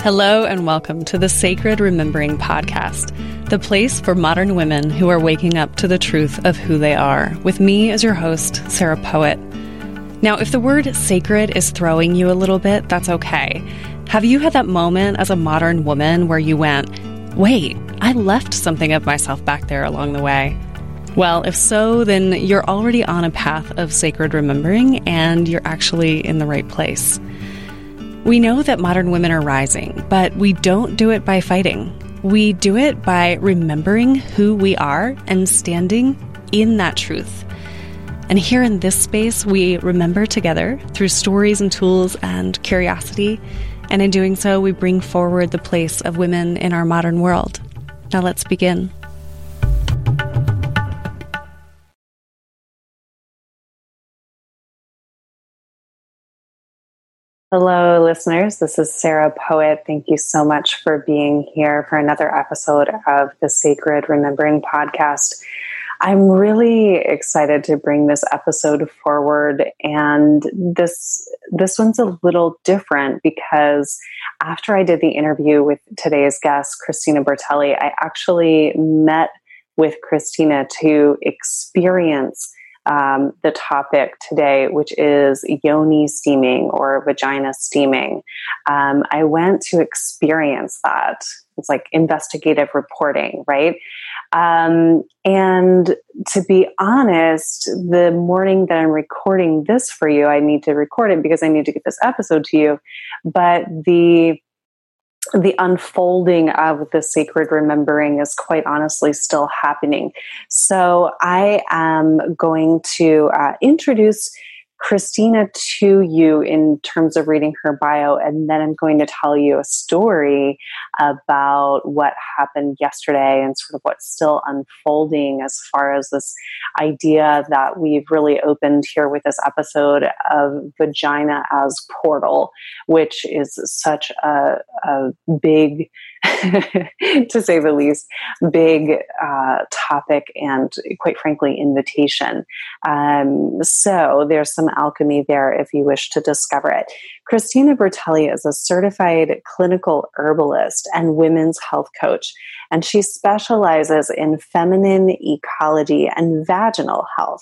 Hello, and welcome to the Sacred Remembering Podcast, the place for modern women who are waking up to the truth of who they are, with me as your host, Sarah Poet. Now, if the word sacred is throwing you a little bit, that's okay. Have you had that moment as a modern woman where you went, wait, I left something of myself back there along the way? Well, if so, then you're already on a path of sacred remembering and you're actually in the right place. We know that modern women are rising, but we don't do it by fighting. We do it by remembering who we are and standing in that truth. And here in this space, we remember together through stories and tools and curiosity. And in doing so, we bring forward the place of women in our modern world. Now let's begin. Hello, listeners. This is Sarah Poet. Thank you so much for being here for another episode of the Sacred Remembering podcast. I'm really excited to bring this episode forward and this this one's a little different because after I did the interview with today's guest Christina Bertelli, I actually met with Christina to experience um, the topic today, which is yoni steaming or vagina steaming. Um, I went to experience that. It's like investigative reporting, right? Um, and to be honest, the morning that I'm recording this for you, I need to record it because I need to get this episode to you. But the the unfolding of the sacred remembering is quite honestly still happening. So I am going to uh, introduce Christina to you in terms of reading her bio, and then I'm going to tell you a story about what happened yesterday and sort of what's still unfolding as far as this idea that we've really opened here with this episode of vagina as portal, which is such a, a big to say the least, big uh, topic and, quite frankly, invitation. Um, so there's some alchemy there if you wish to discover it. Christina Bertelli is a certified clinical herbalist and women's health coach, and she specializes in feminine ecology and vaginal health.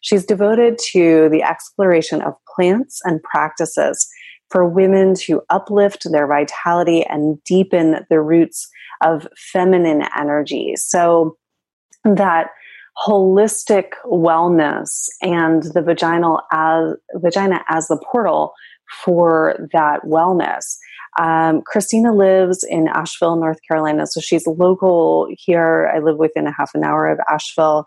She's devoted to the exploration of plants and practices for women to uplift their vitality and deepen the roots of feminine energy. So that holistic wellness and the vaginal as vagina as the portal for that wellness. Um, Christina lives in Asheville, North Carolina, so she's local here. I live within a half an hour of Asheville,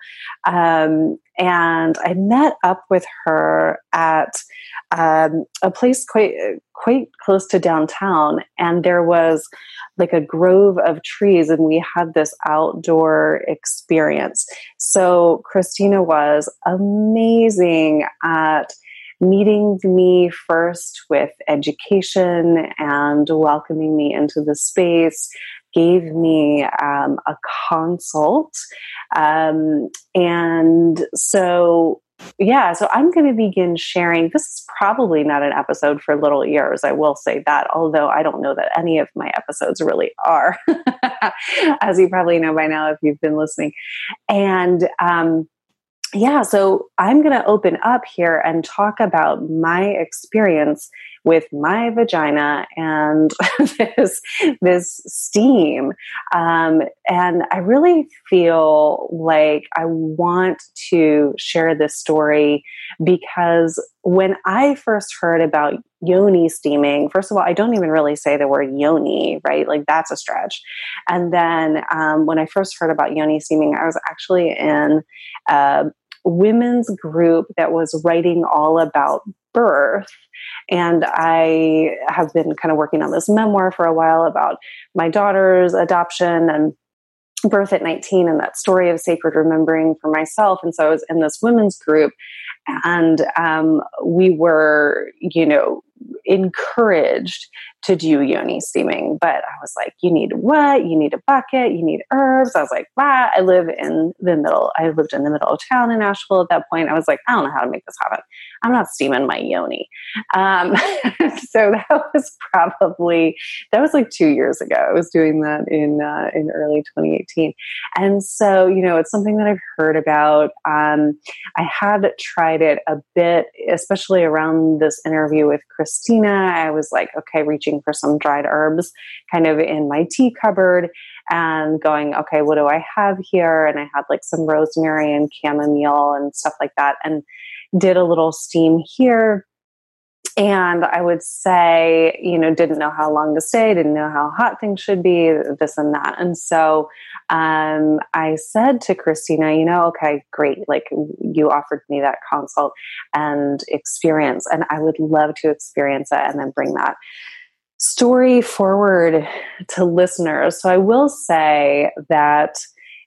um, and I met up with her at um, a place quite quite close to downtown, and there was like a grove of trees, and we had this outdoor experience. So Christina was amazing at meeting me first with education and welcoming me into the space gave me um, a consult um, and so yeah, so I'm going to begin sharing. This is probably not an episode for little ears, I will say that, although I don't know that any of my episodes really are, as you probably know by now if you've been listening. And um, yeah, so I'm going to open up here and talk about my experience with my vagina and this this steam, um, and I really feel like I want to share this story because when I first heard about yoni steaming, first of all, I don't even really say the word yoni, right? Like that's a stretch. And then um, when I first heard about yoni steaming, I was actually in. Uh, women's group that was writing all about birth. And I have been kind of working on this memoir for a while about my daughter's adoption and birth at 19 and that story of sacred remembering for myself. And so I was in this women's group and um, we were, you know, encouraged to do yoni steaming. But I was like, you need what? You need a bucket, you need herbs. I was like, wow, I live in the middle. I lived in the middle of town in Nashville at that point. I was like, I don't know how to make this happen. I'm not steaming my yoni. Um, so that was probably, that was like two years ago. I was doing that in, uh, in early 2018. And so, you know, it's something that I've heard about. Um, I had tried it a bit, especially around this interview with Christina. I was like, okay, reaching for some dried herbs kind of in my tea cupboard and going, okay, what do I have here? And I had like some rosemary and chamomile and stuff like that, and did a little steam here. And I would say, you know, didn't know how long to stay, didn't know how hot things should be, this and that. And so um, I said to Christina, you know, okay, great. Like you offered me that consult and experience, and I would love to experience it and then bring that story forward to listeners. So I will say that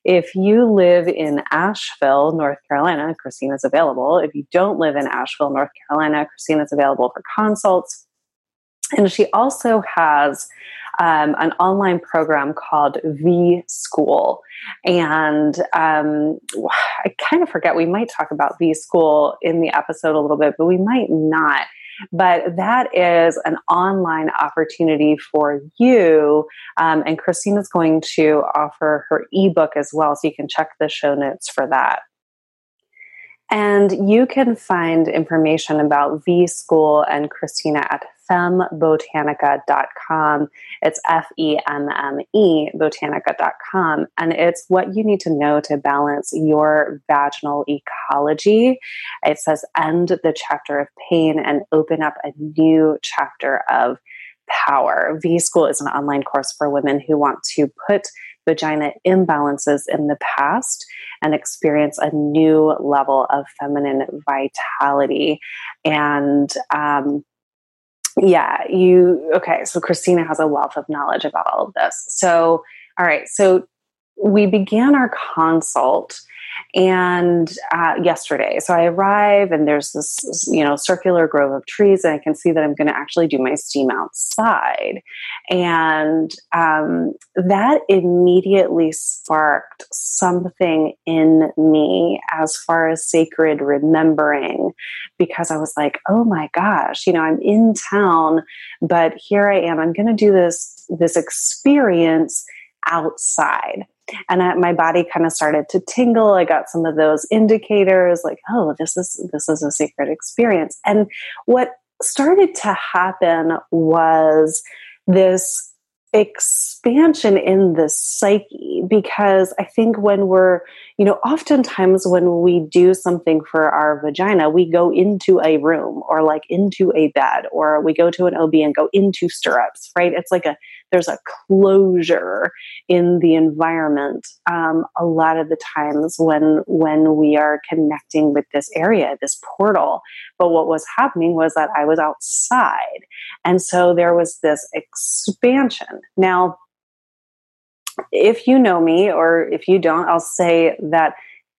if you live in Asheville, North Carolina, Christina's available. If you don't live in Asheville, North Carolina, Christina's available for consults. And she also has um, an online program called V School. And um, I kind of forget, we might talk about V School in the episode a little bit, but we might not. But that is an online opportunity for you. Um, and Christina's going to offer her ebook as well. So you can check the show notes for that. And you can find information about V School and Christina at femmebotanica.com. It's F E M M E, botanica.com. And it's what you need to know to balance your vaginal ecology. It says end the chapter of pain and open up a new chapter of power. V School is an online course for women who want to put vagina imbalances in the past and experience a new level of feminine vitality. And um, yeah, you, okay, so Christina has a wealth of knowledge about all of this. So, all right, so we began our consult and uh, yesterday. So i arrive and there's this you know circular grove of trees and i can see that i'm going to actually do my steam outside. And um, that immediately sparked something in me as far as sacred remembering because i was like oh my gosh you know i'm in town but here i am. I'm going to do this this experience outside and I, my body kind of started to tingle i got some of those indicators like oh this is this is a secret experience and what started to happen was this expansion in the psyche because I think when we're, you know, oftentimes when we do something for our vagina, we go into a room or like into a bed or we go to an OB and go into stirrups, right? It's like a there's a closure in the environment um, a lot of the times when when we are connecting with this area this portal. But what was happening was that i was outside and so there was this expansion. Now if you know me or if you don't i'll say that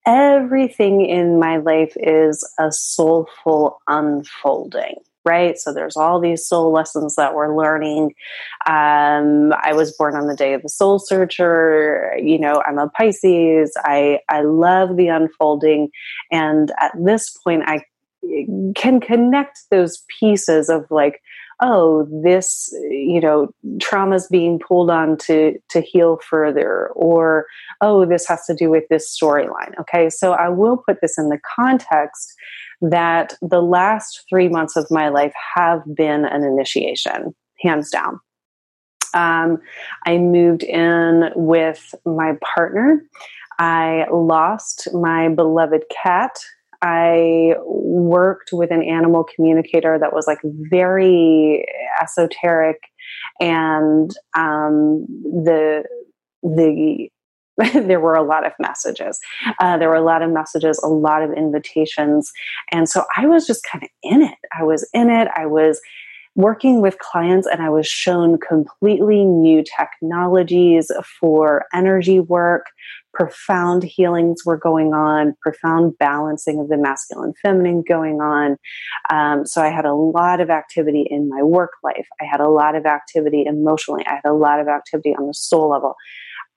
everything in my life is a soulful unfolding right? So there's all these soul lessons that we're learning. Um, I was born on the day of the soul searcher. You know, I'm a Pisces. I I love the unfolding, and at this point, I can connect those pieces of like oh this you know trauma's being pulled on to to heal further or oh this has to do with this storyline okay so i will put this in the context that the last three months of my life have been an initiation, hands down. Um, I moved in with my partner. I lost my beloved cat. I worked with an animal communicator that was like very esoteric, and um, the the there were a lot of messages. Uh, there were a lot of messages, a lot of invitations. And so I was just kind of in it. I was in it. I was working with clients and I was shown completely new technologies for energy work, profound healings were going on, profound balancing of the masculine feminine going on. Um, so I had a lot of activity in my work life. I had a lot of activity emotionally. I had a lot of activity on the soul level.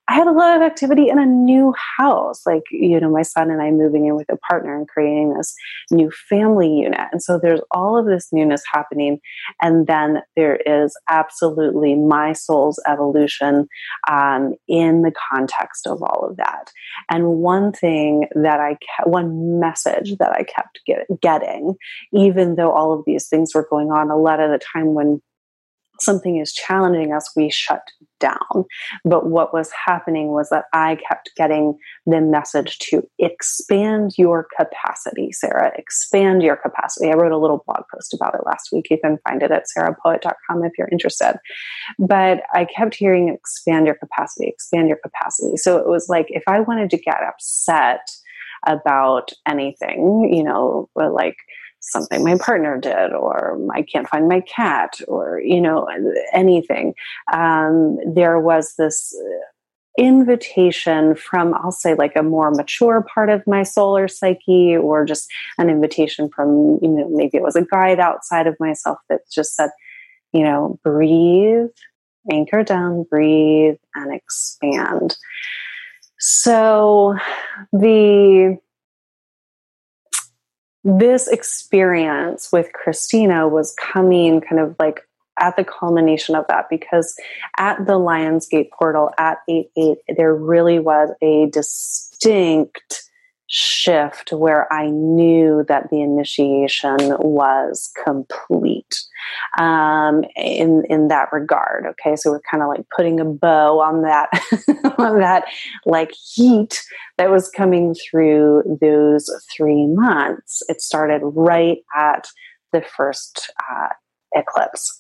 I had a lot of activity in a new house, like, you know, my son and I moving in with a partner and creating this new family unit. And so there's all of this newness happening. And then there is absolutely my soul's evolution um, in the context of all of that. And one thing that I kept, one message that I kept get, getting, even though all of these things were going on, a lot of the time when something is challenging us, we shut down. But what was happening was that I kept getting the message to expand your capacity, Sarah, expand your capacity. I wrote a little blog post about it last week. You can find it at sarahpoet.com if you're interested. But I kept hearing expand your capacity, expand your capacity. So it was like if I wanted to get upset about anything, you know, like, something my partner did or i can't find my cat or you know anything. Um, there was this invitation from i'll say like a more mature part of my solar psyche or just an invitation from you know maybe it was a guide outside of myself that just said you know breathe anchor down breathe and expand. So the this experience with Christina was coming kind of like at the culmination of that because at the Lionsgate portal at 8 8, there really was a distinct shift where I knew that the initiation was complete um, in in that regard. Okay, so we're kind of like putting a bow on that on that like heat that was coming through those three months. It started right at the first uh, eclipse,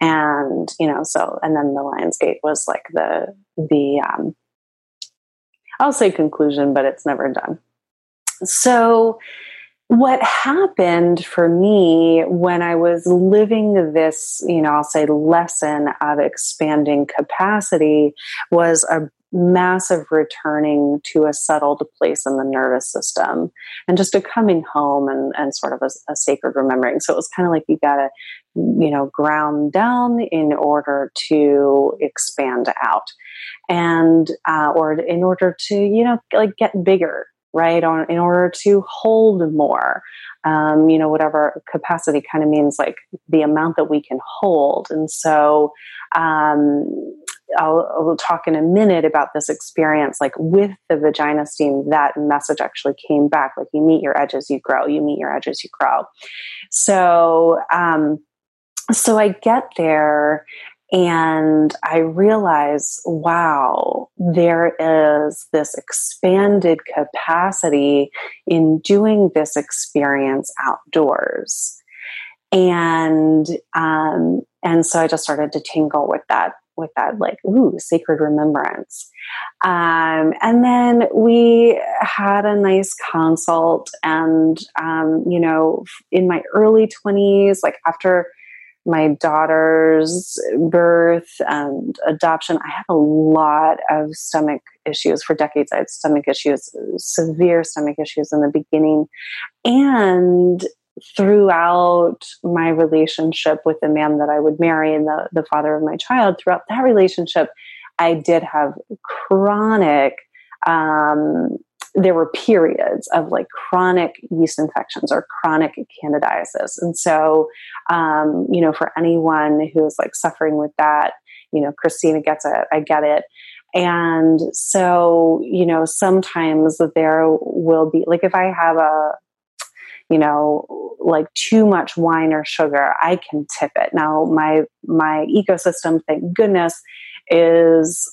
and you know, so and then the Lionsgate was like the the um, I'll say conclusion, but it's never done. So, what happened for me when I was living this, you know, I'll say lesson of expanding capacity was a massive returning to a settled place in the nervous system and just a coming home and, and sort of a, a sacred remembering. So it was kind of like you got to, you know, ground down in order to expand out and, uh, or in order to, you know, like get bigger right? On, in order to hold more, um, you know, whatever capacity kind of means like the amount that we can hold. And so, um, I'll, I'll, talk in a minute about this experience. Like with the vagina steam, that message actually came back. Like you meet your edges, you grow. You meet your edges, you grow. So, um, so I get there and I realize, wow, there is this expanded capacity in doing this experience outdoors. And, um, and so I just started to tingle with that, with that, like, ooh, sacred remembrance. Um, and then we had a nice consult. And, um, you know, in my early 20s, like after, my daughter's birth and adoption, I had a lot of stomach issues for decades. I had stomach issues, severe stomach issues in the beginning. And throughout my relationship with the man that I would marry and the, the father of my child, throughout that relationship, I did have chronic um, there were periods of like chronic yeast infections or chronic candidiasis. And so, um, you know, for anyone who's like suffering with that, you know, Christina gets it, I get it. And so, you know, sometimes there will be, like, if I have a, you know, like too much wine or sugar, I can tip it. Now, my my ecosystem, thank goodness, is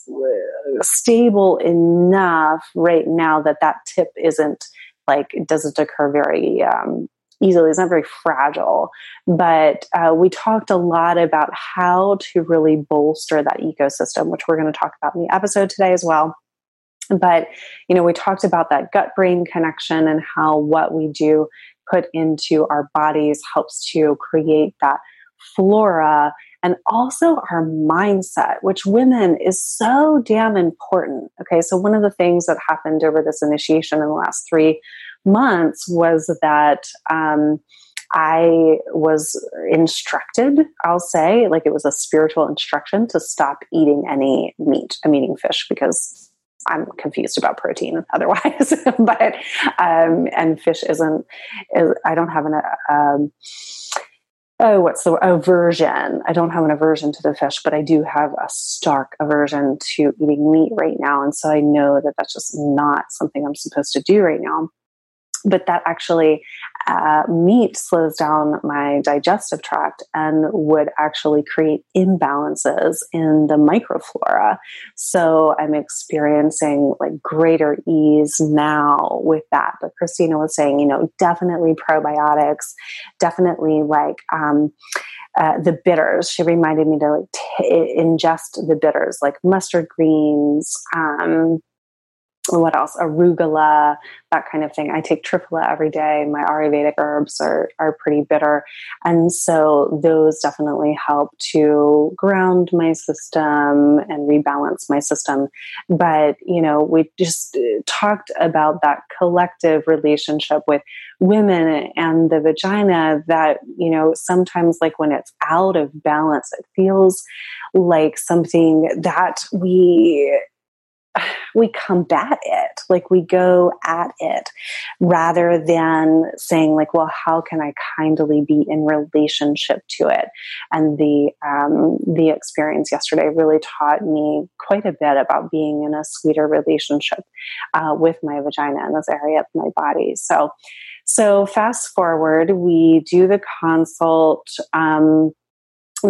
stable enough right now that that tip isn't like it doesn't occur very um, easily. It's not very fragile. But uh, we talked a lot about how to really bolster that ecosystem, which we're going to talk about in the episode today as well. But, you know, we talked about that gut brain connection and how what we do put into our bodies helps to create that flora, and also our mindset, which women is so damn important. Okay, so one of the things that happened over this initiation in the last three months was that um, I was instructed, I'll say, like it was a spiritual instruction to stop eating any meat. I'm eating fish because I'm confused about protein otherwise. but, um, and fish isn't, is, I don't have an, um, oh, what's the aversion? I don't have an aversion to the fish, but I do have a stark aversion to eating meat right now. And so I know that that's just not something I'm supposed to do right now but that actually uh, meat slows down my digestive tract and would actually create imbalances in the microflora. So I'm experiencing like greater ease now with that. But Christina was saying, you know, definitely probiotics, definitely like, um, uh, the bitters. She reminded me to like t- ingest the bitters, like mustard greens, um, what else? Arugula, that kind of thing. I take triphala every day. My Ayurvedic herbs are, are pretty bitter. And so those definitely help to ground my system and rebalance my system. But, you know, we just uh, talked about that collective relationship with women and the vagina that, you know, sometimes like when it's out of balance, it feels like something that we we combat it. Like we go at it rather than saying like well how can i kindly be in relationship to it? And the um, the experience yesterday really taught me quite a bit about being in a sweeter relationship uh, with my vagina and this area of my body. So so fast forward we do the consult um,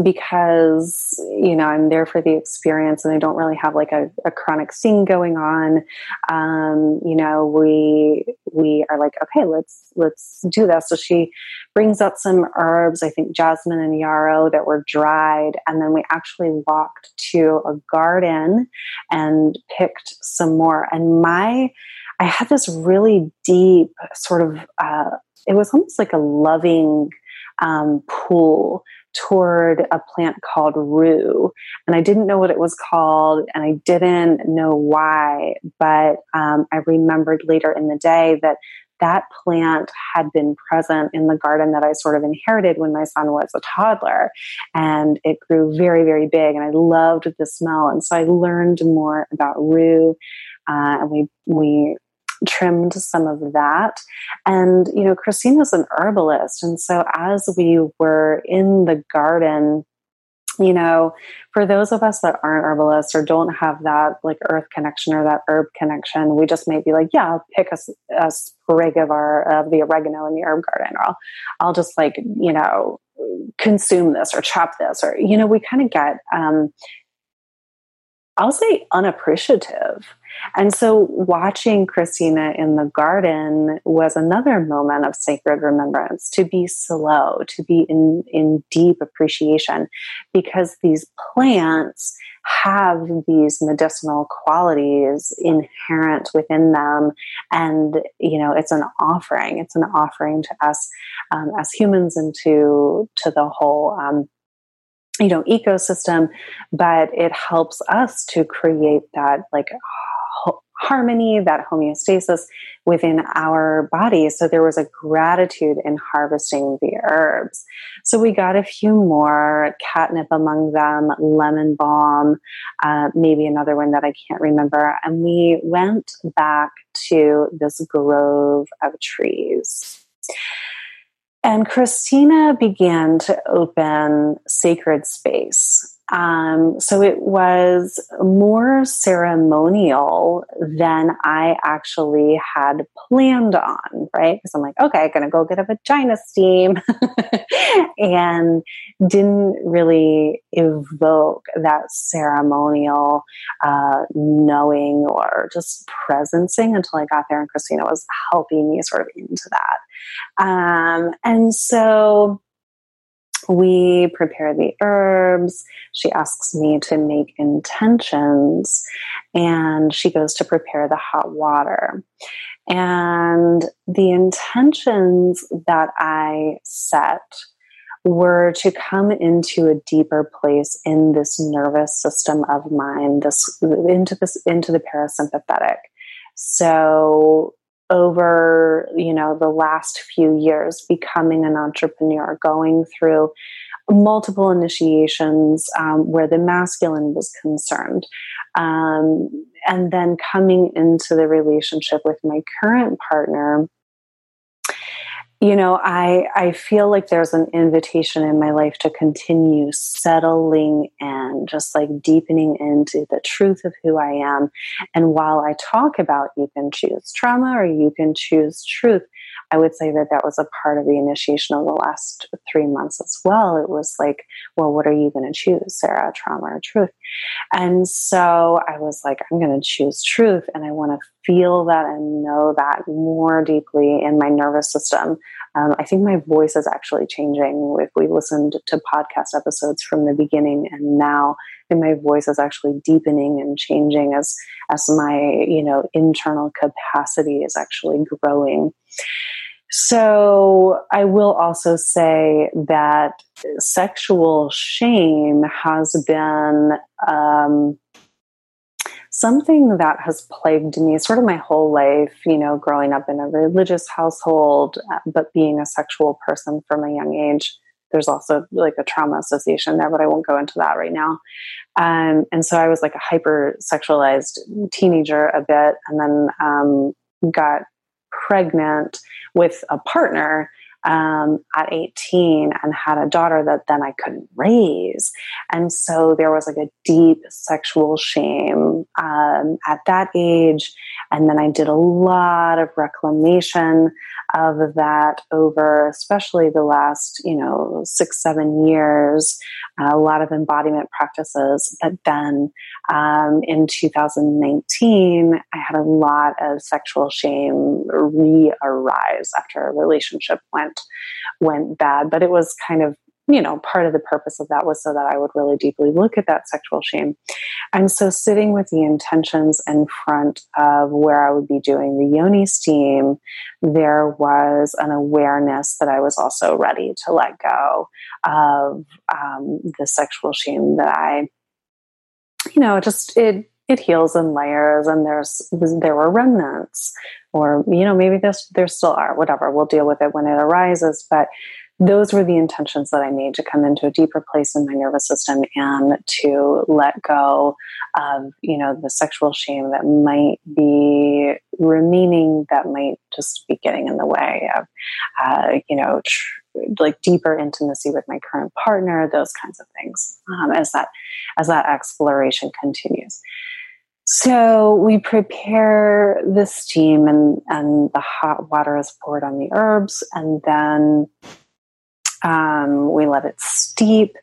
because you know i'm there for the experience and i don't really have like a, a chronic thing going on. Um, you know we we are like okay let's let's do this. So she brings out some herbs i think jasmine and yarrow that were dried. And then we actually walked to a garden and picked some more. And my i had this really deep sort of uh, it was almost like a loving um, pool toward a plant called rue. And I didn't know what it was called and I didn't know why, but um, I remembered later in the day that that plant had been present in the garden that I sort of inherited when my son was a toddler. And it grew very, very big and I loved the smell. And so I learned more about rue. Uh, and we, we trimmed some of that. And, you know, Christina's an herbalist. And so as we were in the garden, you know, for those of us that aren't herbalists or don't have that like earth connection or that herb connection, we just may be like, yeah, I'll pick a, a sprig of our of the oregano in the herb garden, or I'll, I'll just like you know consume this or chop this, or you know, we kind of get um, I'll say unappreciative. And so watching Christina in the garden was another moment of sacred remembrance to be slow, to be in, in deep appreciation because these plants have these medicinal qualities inherent within them. And, you know, it's an offering. It's an offering to us um, as humans and to, to the whole um, you know ecosystem but it helps us to create that like harmony that homeostasis within our bodies so there was a gratitude in harvesting the herbs. So we got a few more catnip among them lemon balm uh, maybe another one that i can't remember. And we went back to this grove of trees and Christina began to open sacred space um, so it was more ceremonial than I actually had planned on, right? Because I'm like, okay, I'm gonna go get a vagina steam, and didn't really evoke that ceremonial uh, knowing or just presencing until I got there, and Christina was helping me sort of into that. Um, and so we prepare the herbs. She asks me to make intentions and she goes to prepare the hot water. And the intentions that I set were to come into a deeper place in this nervous system of mine, this into this into the parasympathetic. So over you know the last few years becoming an entrepreneur going through multiple initiations um, where the masculine was concerned um, and then coming into the relationship with my current partner you know i i feel like there's an invitation in my life to continue settling and just like deepening into the truth of who i am and while i talk about you can choose trauma or you can choose truth I would say that that was a part of the initiation of the last three months as well. It was like, well, what are you going to choose, Sarah, trauma or truth? And so I was like, I'm going to choose truth. And I want to feel that and know that more deeply in my nervous system. Um, I think my voice is actually changing. If we listened to podcast episodes from the beginning and now, and my voice is actually deepening and changing as as my you know internal capacity is actually growing. So I will also say that sexual shame has been um, something that has plagued me sort of my whole life, you know, growing up in a religious household, uh, but being a sexual person from a young age. There's also like a trauma association there, but I won't go into that right now. Um, and so I was like a hyper sexualized teenager a bit, and then um, got pregnant with a partner um, at 18 and had a daughter that then I couldn't raise. And so there was like a deep sexual shame um, at that age. And then I did a lot of reclamation of that over, especially the last, you know, six, seven years, uh, a lot of embodiment practices. But then um, in 2019, I had a lot of sexual shame re arise after a relationship went went bad. But it was kind of you know, part of the purpose of that was so that I would really deeply look at that sexual shame. And so sitting with the intentions in front of where I would be doing the yoni steam, there was an awareness that I was also ready to let go of um, the sexual shame that I, you know, just it it heals in layers and there's there were remnants or you know maybe there's there still are whatever we'll deal with it when it arises but those were the intentions that I made to come into a deeper place in my nervous system and to let go of, you know, the sexual shame that might be remaining, that might just be getting in the way of, uh, you know, tr- like deeper intimacy with my current partner, those kinds of things, um, as that as that exploration continues. So we prepare the steam and, and the hot water is poured on the herbs and then um, we let it steep,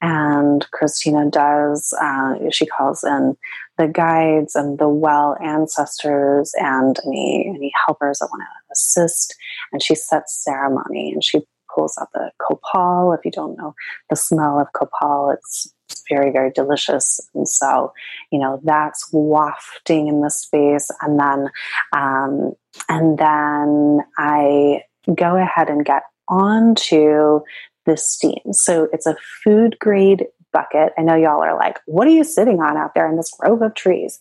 and Christina does, uh, she calls in the guides and the well ancestors and any, any helpers that want to assist. And she sets ceremony and she pulls out the copal. If you don't know the smell of copal, it's very, very delicious. And so, you know, that's wafting in the space. And then, um, and then I go ahead and get onto the steam. So it's a food grade bucket. I know y'all are like, what are you sitting on out there in this grove of trees?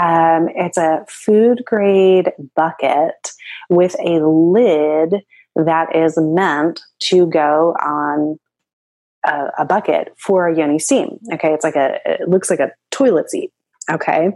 Um, it's a food grade bucket with a lid that is meant to go on a, a bucket for a yoni steam. Okay, it's like a, it looks like a toilet seat. Okay.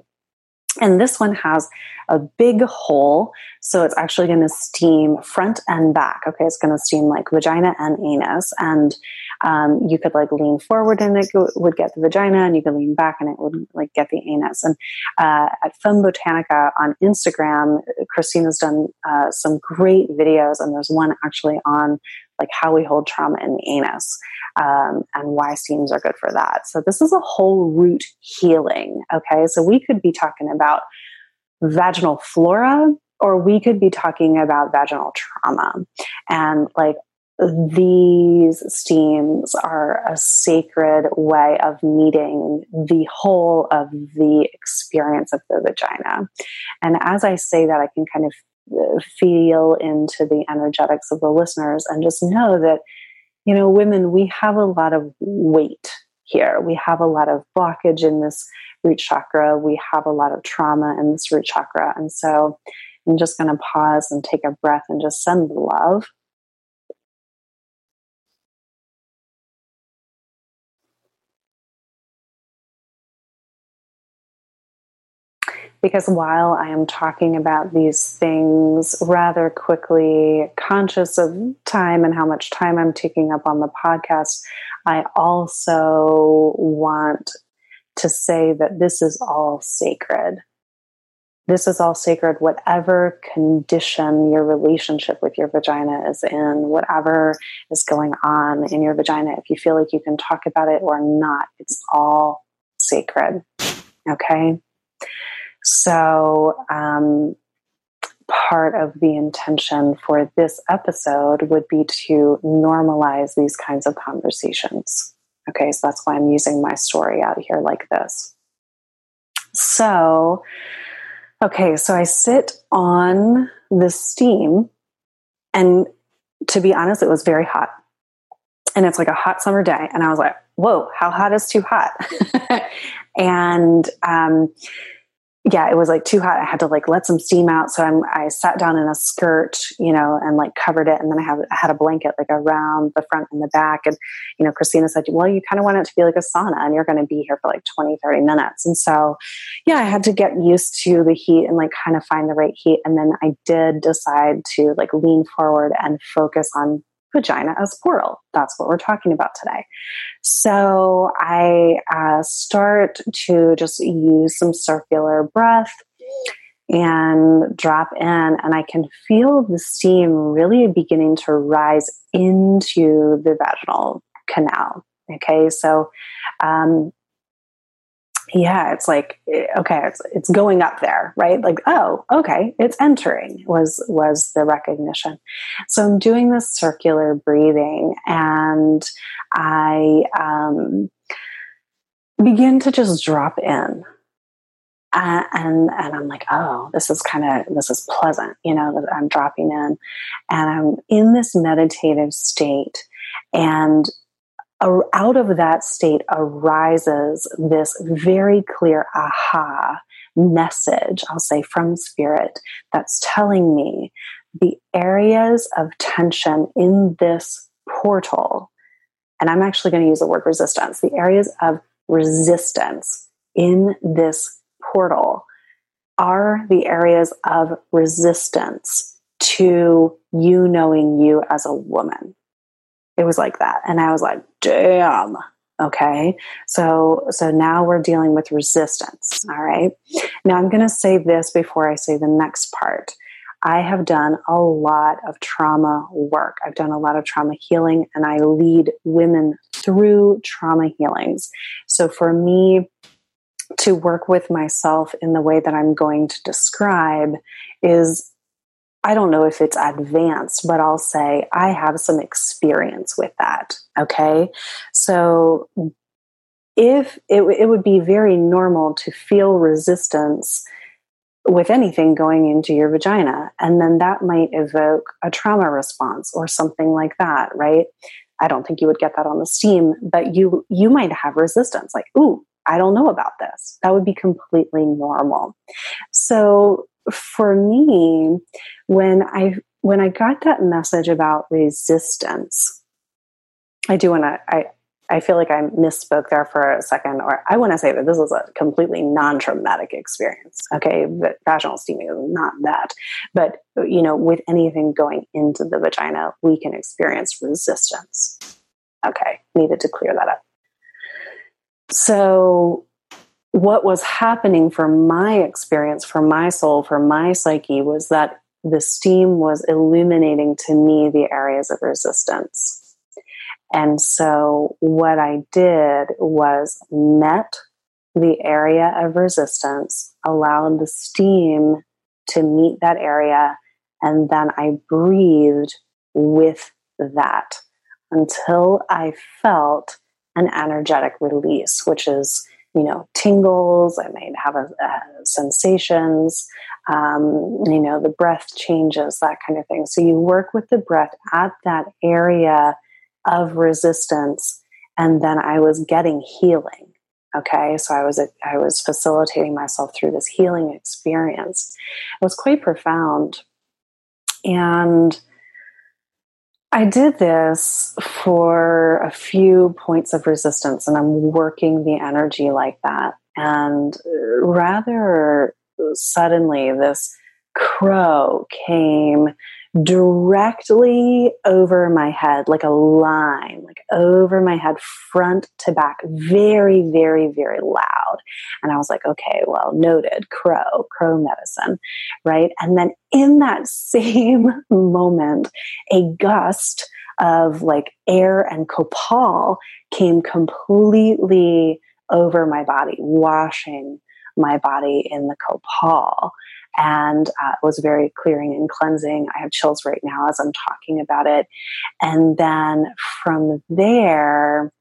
And this one has a big hole. So it's actually going to steam front and back. Okay. It's going to steam like vagina and anus. And um, you could like lean forward and it would get the vagina and you could lean back and it would like get the anus. And uh, at Femme Botanica on Instagram, Christina's done uh, some great videos and there's one actually on like how we hold trauma in the anus um, and why steams are good for that. So this is a whole root healing. Okay, so we could be talking about vaginal flora, or we could be talking about vaginal trauma, and like these steams are a sacred way of meeting the whole of the experience of the vagina. And as I say that, I can kind of feel into the energetics of the listeners and just know that you know, women, we have a lot of weight here. We have a lot of blockage in this root chakra. We have a lot of trauma in this root chakra. And so I'm just going to pause and take a breath and just send love because while I am talking about these things rather quickly, conscious of time and how much time I'm taking up on the podcast, I also want to say that this is all sacred. This is all sacred, whatever condition your relationship with your vagina is in, whatever is going on in your vagina, if you feel like you can talk about it or not, it's all sacred. Okay? So, um, part of the intention for this episode would be to normalize these kinds of conversations. Okay, so that's why I'm using my story out here like this. So, okay, so I sit on the steam, and to be honest, it was very hot. And it's like a hot summer day. And I was like, whoa, how hot is too hot? and um, yeah, it was like too hot. I had to like let some steam out. So I'm, I sat down in a skirt, you know, and like covered it. And then I, have, I had a blanket like around the front and the back. And, you know, Christina said, well, you kind of want it to be like a sauna and you're going to be here for like 20, 30 minutes. And so, yeah, I had to get used to the heat and like kind of find the right heat. And then I did decide to like lean forward and focus on vagina as portal. That's what we're talking about today. So I uh, start to just use some circular breath and drop in, and I can feel the steam really beginning to rise into the vaginal canal. Okay, so um, yeah, it's like eh, okay, it's it's going up there, right? Like oh, okay, it's entering was was the recognition. So I'm doing this circular breathing, and I um, begin to just drop in. Uh, and and I'm like, oh, this is kind of this is pleasant, you know. I'm dropping in, and I'm in this meditative state, and out of that state arises this very clear aha message, I'll say from spirit, that's telling me the areas of tension in this portal, and I'm actually going to use the word resistance, the areas of resistance in this portal are the areas of resistance to you knowing you as a woman. It was like that. And I was like, damn. Okay. So, so now we're dealing with resistance. All right. Now I'm going to say this before I say the next part. I have done a lot of trauma work. I've done a lot of trauma healing and I lead women through trauma healings. So for me, to work with myself in the way that I'm going to describe is I don't know if it's advanced, but I'll say I have some experience with that. Okay. So if it, it would be very normal to feel resistance with anything going into your vagina, and then that might evoke a trauma response or something like that, right? I don't think you would get that on the steam, but you you might have resistance, like, ooh, I don't know about this. That would be completely normal. So for me, when I when I got that message about resistance, I do want to. I I feel like I misspoke there for a second, or I want to say that this is a completely non-traumatic experience. Okay, but vaginal steaming is not that, but you know, with anything going into the vagina, we can experience resistance. Okay, needed to clear that up. So what was happening for my experience, for my soul, for my psyche was that the steam was illuminating to me the areas of resistance. And so what I did was met the area of resistance, allowed the steam to meet that area, and then I breathed with that until I felt an energetic release, which is you know, tingles. I might have a, a sensations. Um, you know, the breath changes, that kind of thing. So you work with the breath at that area of resistance and then I was getting healing. Okay, so I was I was facilitating myself through this healing experience. It was quite profound, and I did this for a few points of resistance, and I'm working the energy like that. And rather suddenly, this crow came directly over my head, like a line, like over my head, front to back, very, very, very loud. And I was like, okay, well, noted, crow, crow medicine, right? And then in that same moment, a gust of like air and copal came completely over my body, washing my body in the copal and uh, was very clearing and cleansing. I have chills right now as I'm talking about it. And then from there,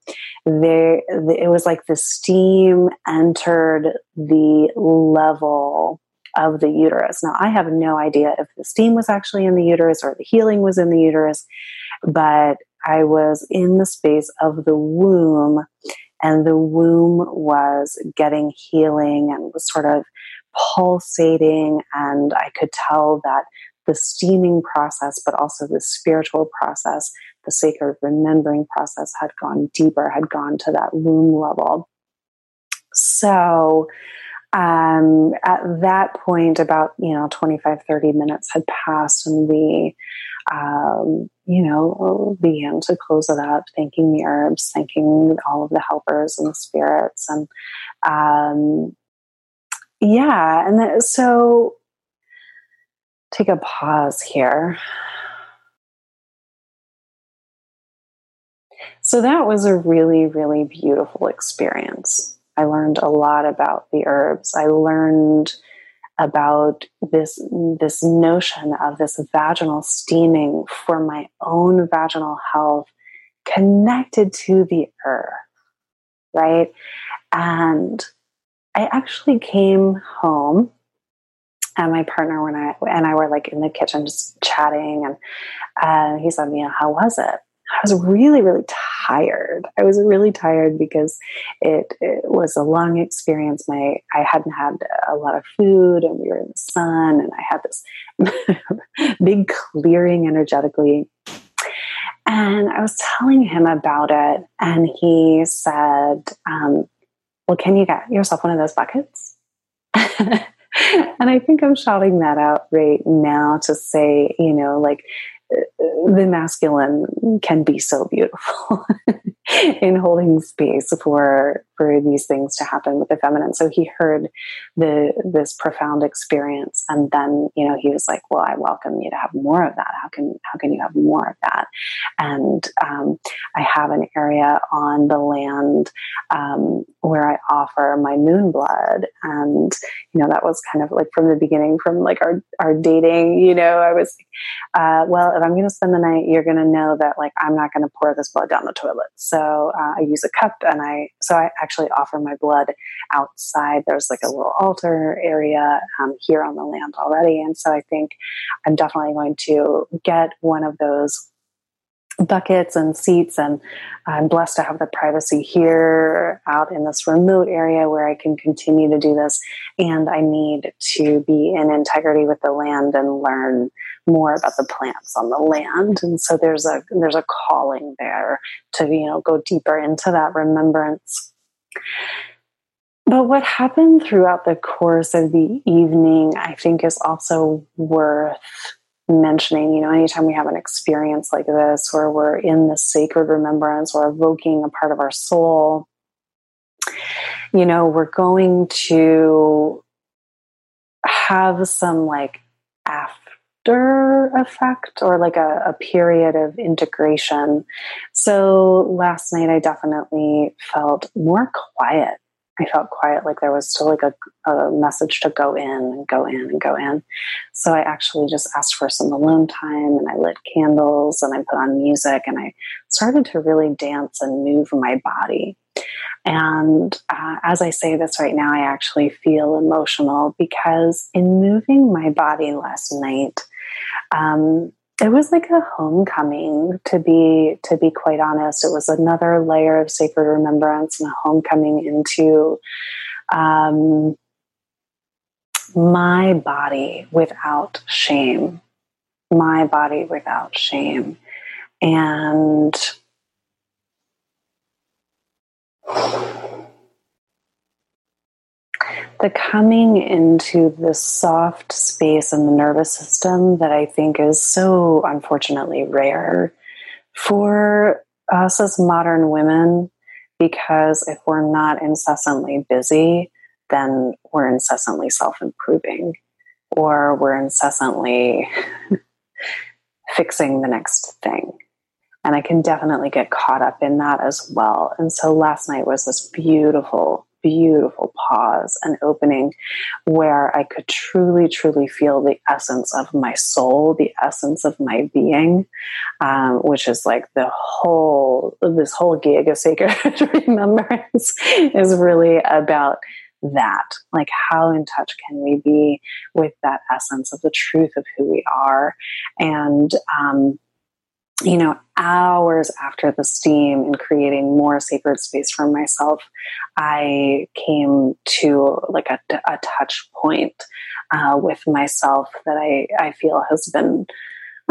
there it was like the steam entered the level of the uterus. Now, I have no idea if the steam was actually in the uterus or the healing was in the uterus, but I was in the space of the womb, and the womb was getting healing and was sort of pulsating, and I could tell that the steaming process, but also the spiritual process, the sacred remembering process had gone deeper, had gone to that womb level. So, um, at that point, about, you know, 25, 30 minutes had passed, and we, um, you know, began to close it up, thanking the herbs, thanking all of the helpers and the spirits. And, um, yeah. And the, so take a pause here. So that was a really, really beautiful experience. I learned a lot about the herbs. I learned about this this notion of this vaginal steaming for my own vaginal health connected to the earth right and I actually came home and my partner when I and I were like in the kitchen just chatting and uh, he said, "Mia, how was it?" I was really, really tired. I was really tired because it, it, was a long experience. My I hadn't had a lot of food, and we were in the sun, and I had this big clearing energetically. And I was telling him about it, and he said, um, well, can you get yourself one of those buckets? and I think I'm shouting that out right now to say, you know, like uh, the masculine can be so beautiful in holding space for for these things to happen with the feminine. So he heard the this profound experience, and then you know he was like, "Well, I welcome you to have more of that. How can how can you have more of that?" And um, I have an area on the land um, where I offer my moon blood, and you know that was kind of like from the beginning, from like our our dating. You know, I was, uh, well, if I'm going to spend the night, you're going to know that like I'm not going to pour this blood down the toilet. So uh, I use a cup, and I so I actually offer my blood outside. There's like a little altar area um, here on the land already, and so I think I'm definitely going to get one of those buckets and seats. And i'm blessed to have the privacy here out in this remote area where i can continue to do this. And i need to be in integrity with the land and learn more about the plants on the land. And so there's a there's a calling there to you know go deeper into that remembrance but what happened throughout the course of the evening i think is also worth mentioning. You know anytime we have an experience like this where we're in the sacred remembrance or evoking a part of our soul you know we're going to have some like after after effect or like a, a, period of integration. So last night I definitely felt more quiet. I felt quiet, like there was still like a, a message to go in and go in and go in. So I actually just asked for some alone time and I lit candles and I put on music and I started to really dance and move my body. And uh, as I say this right now, I actually feel emotional because in moving my body last night, um, it was like a homecoming to be to be quite honest. It was another layer of sacred remembrance and a homecoming into um, my body without shame. My body without shame. And the coming into this soft space in the nervous system that I think is so unfortunately rare for us as modern women, because if we're not incessantly busy, then we're incessantly self improving or we're incessantly fixing the next thing. And I can definitely get caught up in that as well. And so last night was this beautiful beautiful pause and opening where I could truly, truly feel the essence of my soul, the essence of my being, um, which is like the whole, this whole gig of sacred remembrance is really about that. Like, how in touch can we be with that essence of the truth of who we are? And, um, you know, hours after the steam and creating more sacred space for myself, I came to like a, a touch point uh, with myself that I, I feel has been,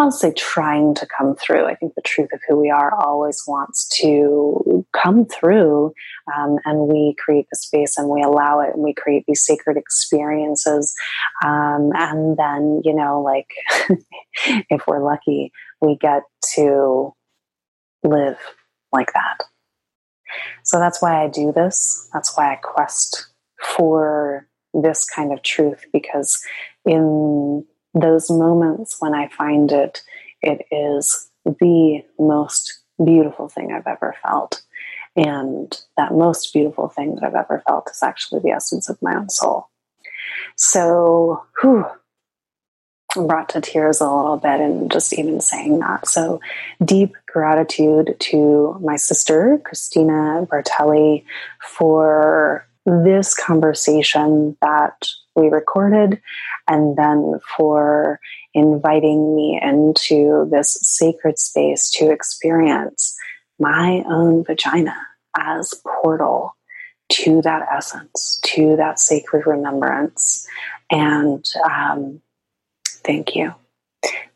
I'll say, trying to come through. I think the truth of who we are always wants to come through, um, and we create the space and we allow it, and we create these sacred experiences. Um, and then, you know, like if we're lucky, we get to live like that. So that's why I do this. That's why I quest for this kind of truth because in those moments when I find it, it is the most beautiful thing I've ever felt. And that most beautiful thing that I've ever felt is actually the essence of my own soul. So, whew, brought to tears a little bit and just even saying that. So deep gratitude to my sister, Christina Bertelli, for this conversation that we recorded and then for inviting me into this sacred space to experience my own vagina as portal to that essence, to that sacred remembrance. And um, Thank you.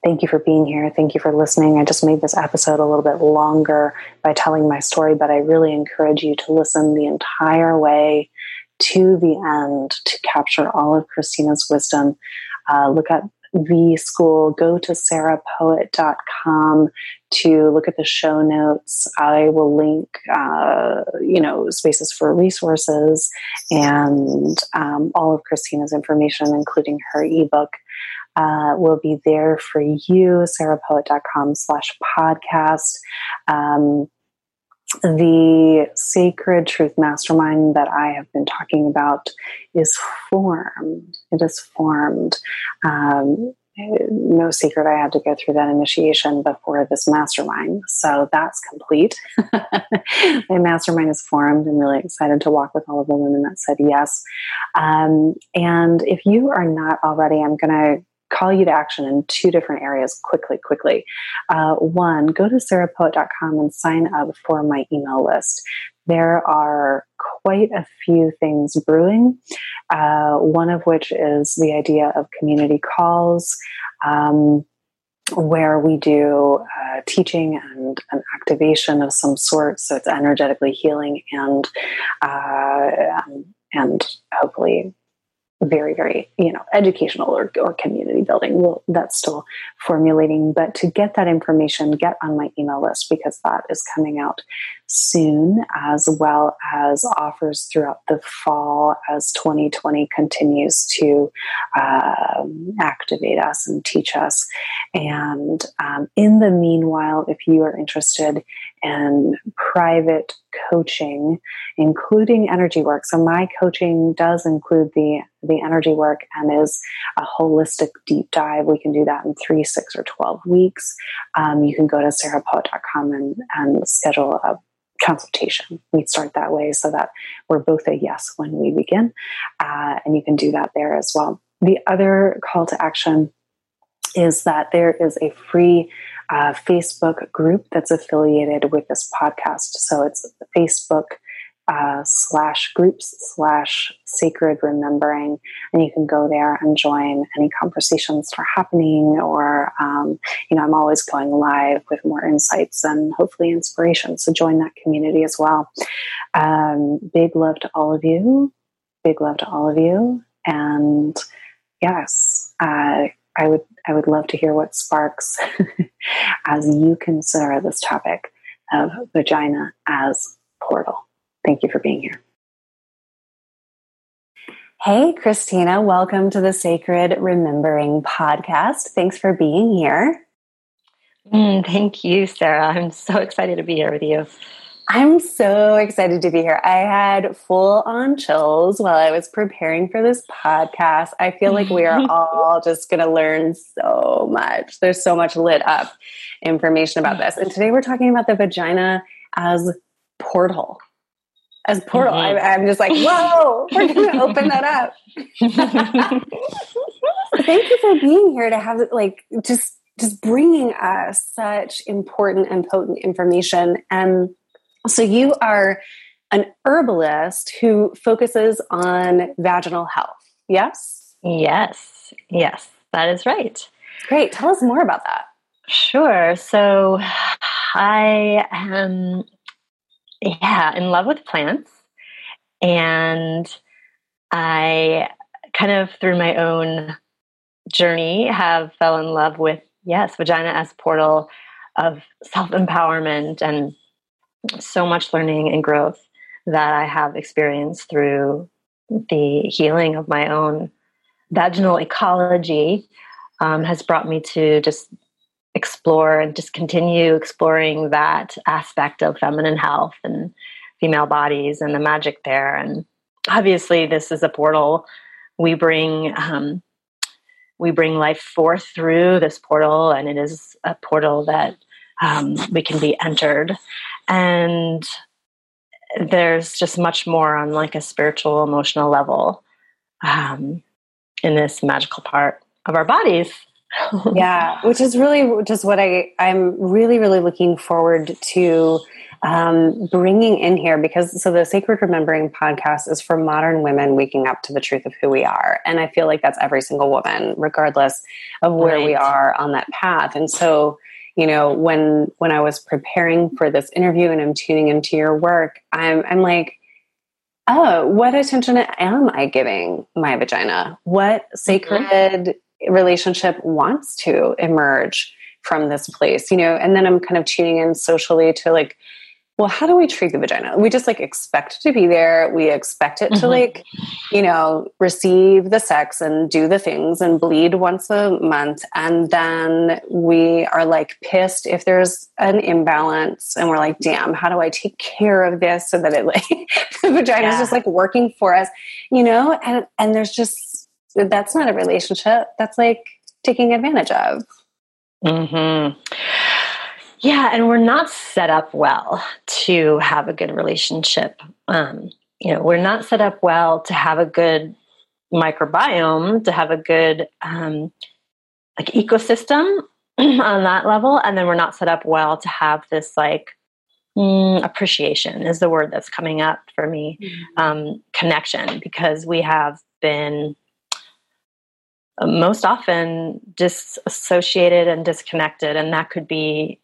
Thank you for being here. Thank you for listening. I just made this episode a little bit longer by telling my story, but I really encourage you to listen the entire way to the end to capture all of Christina's wisdom. Uh, look at the school, go to sarahpoet.com to look at the show notes. I will link, uh, you know, spaces for resources and um, all of Christina's information, including her ebook uh, will be there for you, sarahpoet.com slash podcast. Um, the Sacred Truth Mastermind that I have been talking about is formed. It is formed. Um, no secret, I had to go through that initiation before this mastermind. So that's complete. My mastermind is formed. I'm really excited to walk with all of the women that said yes. Um, and if you are not already, I'm going to call you to action in two different areas quickly, quickly. Uh, one, go to sarahpoet.com and sign up for my email list. There are quite a few things brewing, uh, one of which is the idea of community calls. Um, where we do uh, teaching and an activation of some sort, so it's energetically healing and uh, and hopefully very, very, you know, educational or, or community building. Well, that's still formulating. But to get that information, get on my email list because that is coming out soon, as well as offers throughout the fall as 2020 continues to um, activate us and teach us. And um, in the meanwhile, if you are interested in private coaching, including energy work, so my coaching does include the the energy work and is a holistic deep dive. We can do that in three, six, or 12 weeks. Um, you can go to sarahpoet.com and, and schedule a consultation. We start that way so that we're both a yes when we begin. Uh, and you can do that there as well. The other call to action is that there is a free uh, Facebook group that's affiliated with this podcast. So it's Facebook uh, slash groups slash sacred remembering. And you can go there and join any conversations that are happening or um, you know i'm always going live with more insights and hopefully inspiration so join that community as well. Um, big love to all of you. Big love to all of you. And yes uh, i would i would love to hear what sparks as you consider this topic of vagina as portal Thank you for being here. Hey, Christina, welcome to the Sacred Remembering podcast. Thanks for being here. Mm, thank you, Sarah. I'm so excited to be here with you. I'm so excited to be here. I had full on chills while I was preparing for this podcast. I feel like we are all just going to learn so much. There's so much lit up information about this. And today we're talking about the vagina as portal as portal. Mm-hmm. I, am just like, whoa, we're going to open that up. Thank you for being here to have like just just bringing us such important and potent information. And so you are an herbalist who focuses on vaginal health. Yes. Yes. Yes, that is right. Great. Tell us more about that. Sure. So I am yeah, in love with plants. And I kind of through my own journey have fell in love with yes, vagina as portal of self-empowerment and so much learning and growth that I have experienced through the healing of my own vaginal ecology um, has brought me to just explore and just continue exploring that aspect of feminine health and female bodies and the magic there. And obviously, this is a portal. We bring um, we bring life forth through this portal, and it is a portal that um, we can be entered. And there's just much more on like a spiritual, emotional level um, in this magical part of our bodies yeah, which is really just what I I'm really really looking forward to um, bringing in here because so the Sacred Remembering podcast is for modern women waking up to the truth of who we are, and I feel like that's every single woman, regardless of where right. we are on that path. And so, you know, when when I was preparing for this interview and I'm tuning into your work, I'm I'm like oh, what attention am I giving my vagina? What mm-hmm. sacred relationship wants to emerge from this place, you know, and then I'm kind of tuning in socially to like, well, how do we treat the vagina? We just like expect it to be there. We expect it mm-hmm. to like, you know, receive the sex and do the things and bleed once a month. And then we are like pissed if there's an imbalance and we're like, damn, how do I take care of this so that it like the vagina is yeah. just like working for us, you know? And and there's just that's not a relationship. That's like taking advantage of. Hmm. Yeah, and we're not set up well to have a good relationship. Um, you know, we're not set up well to have a good microbiome, to have a good um, like ecosystem on that level, and then we're not set up well to have this like mm, appreciation is the word that's coming up for me. Mm-hmm. Um, connection because we have been most often disassociated and disconnected. And that could be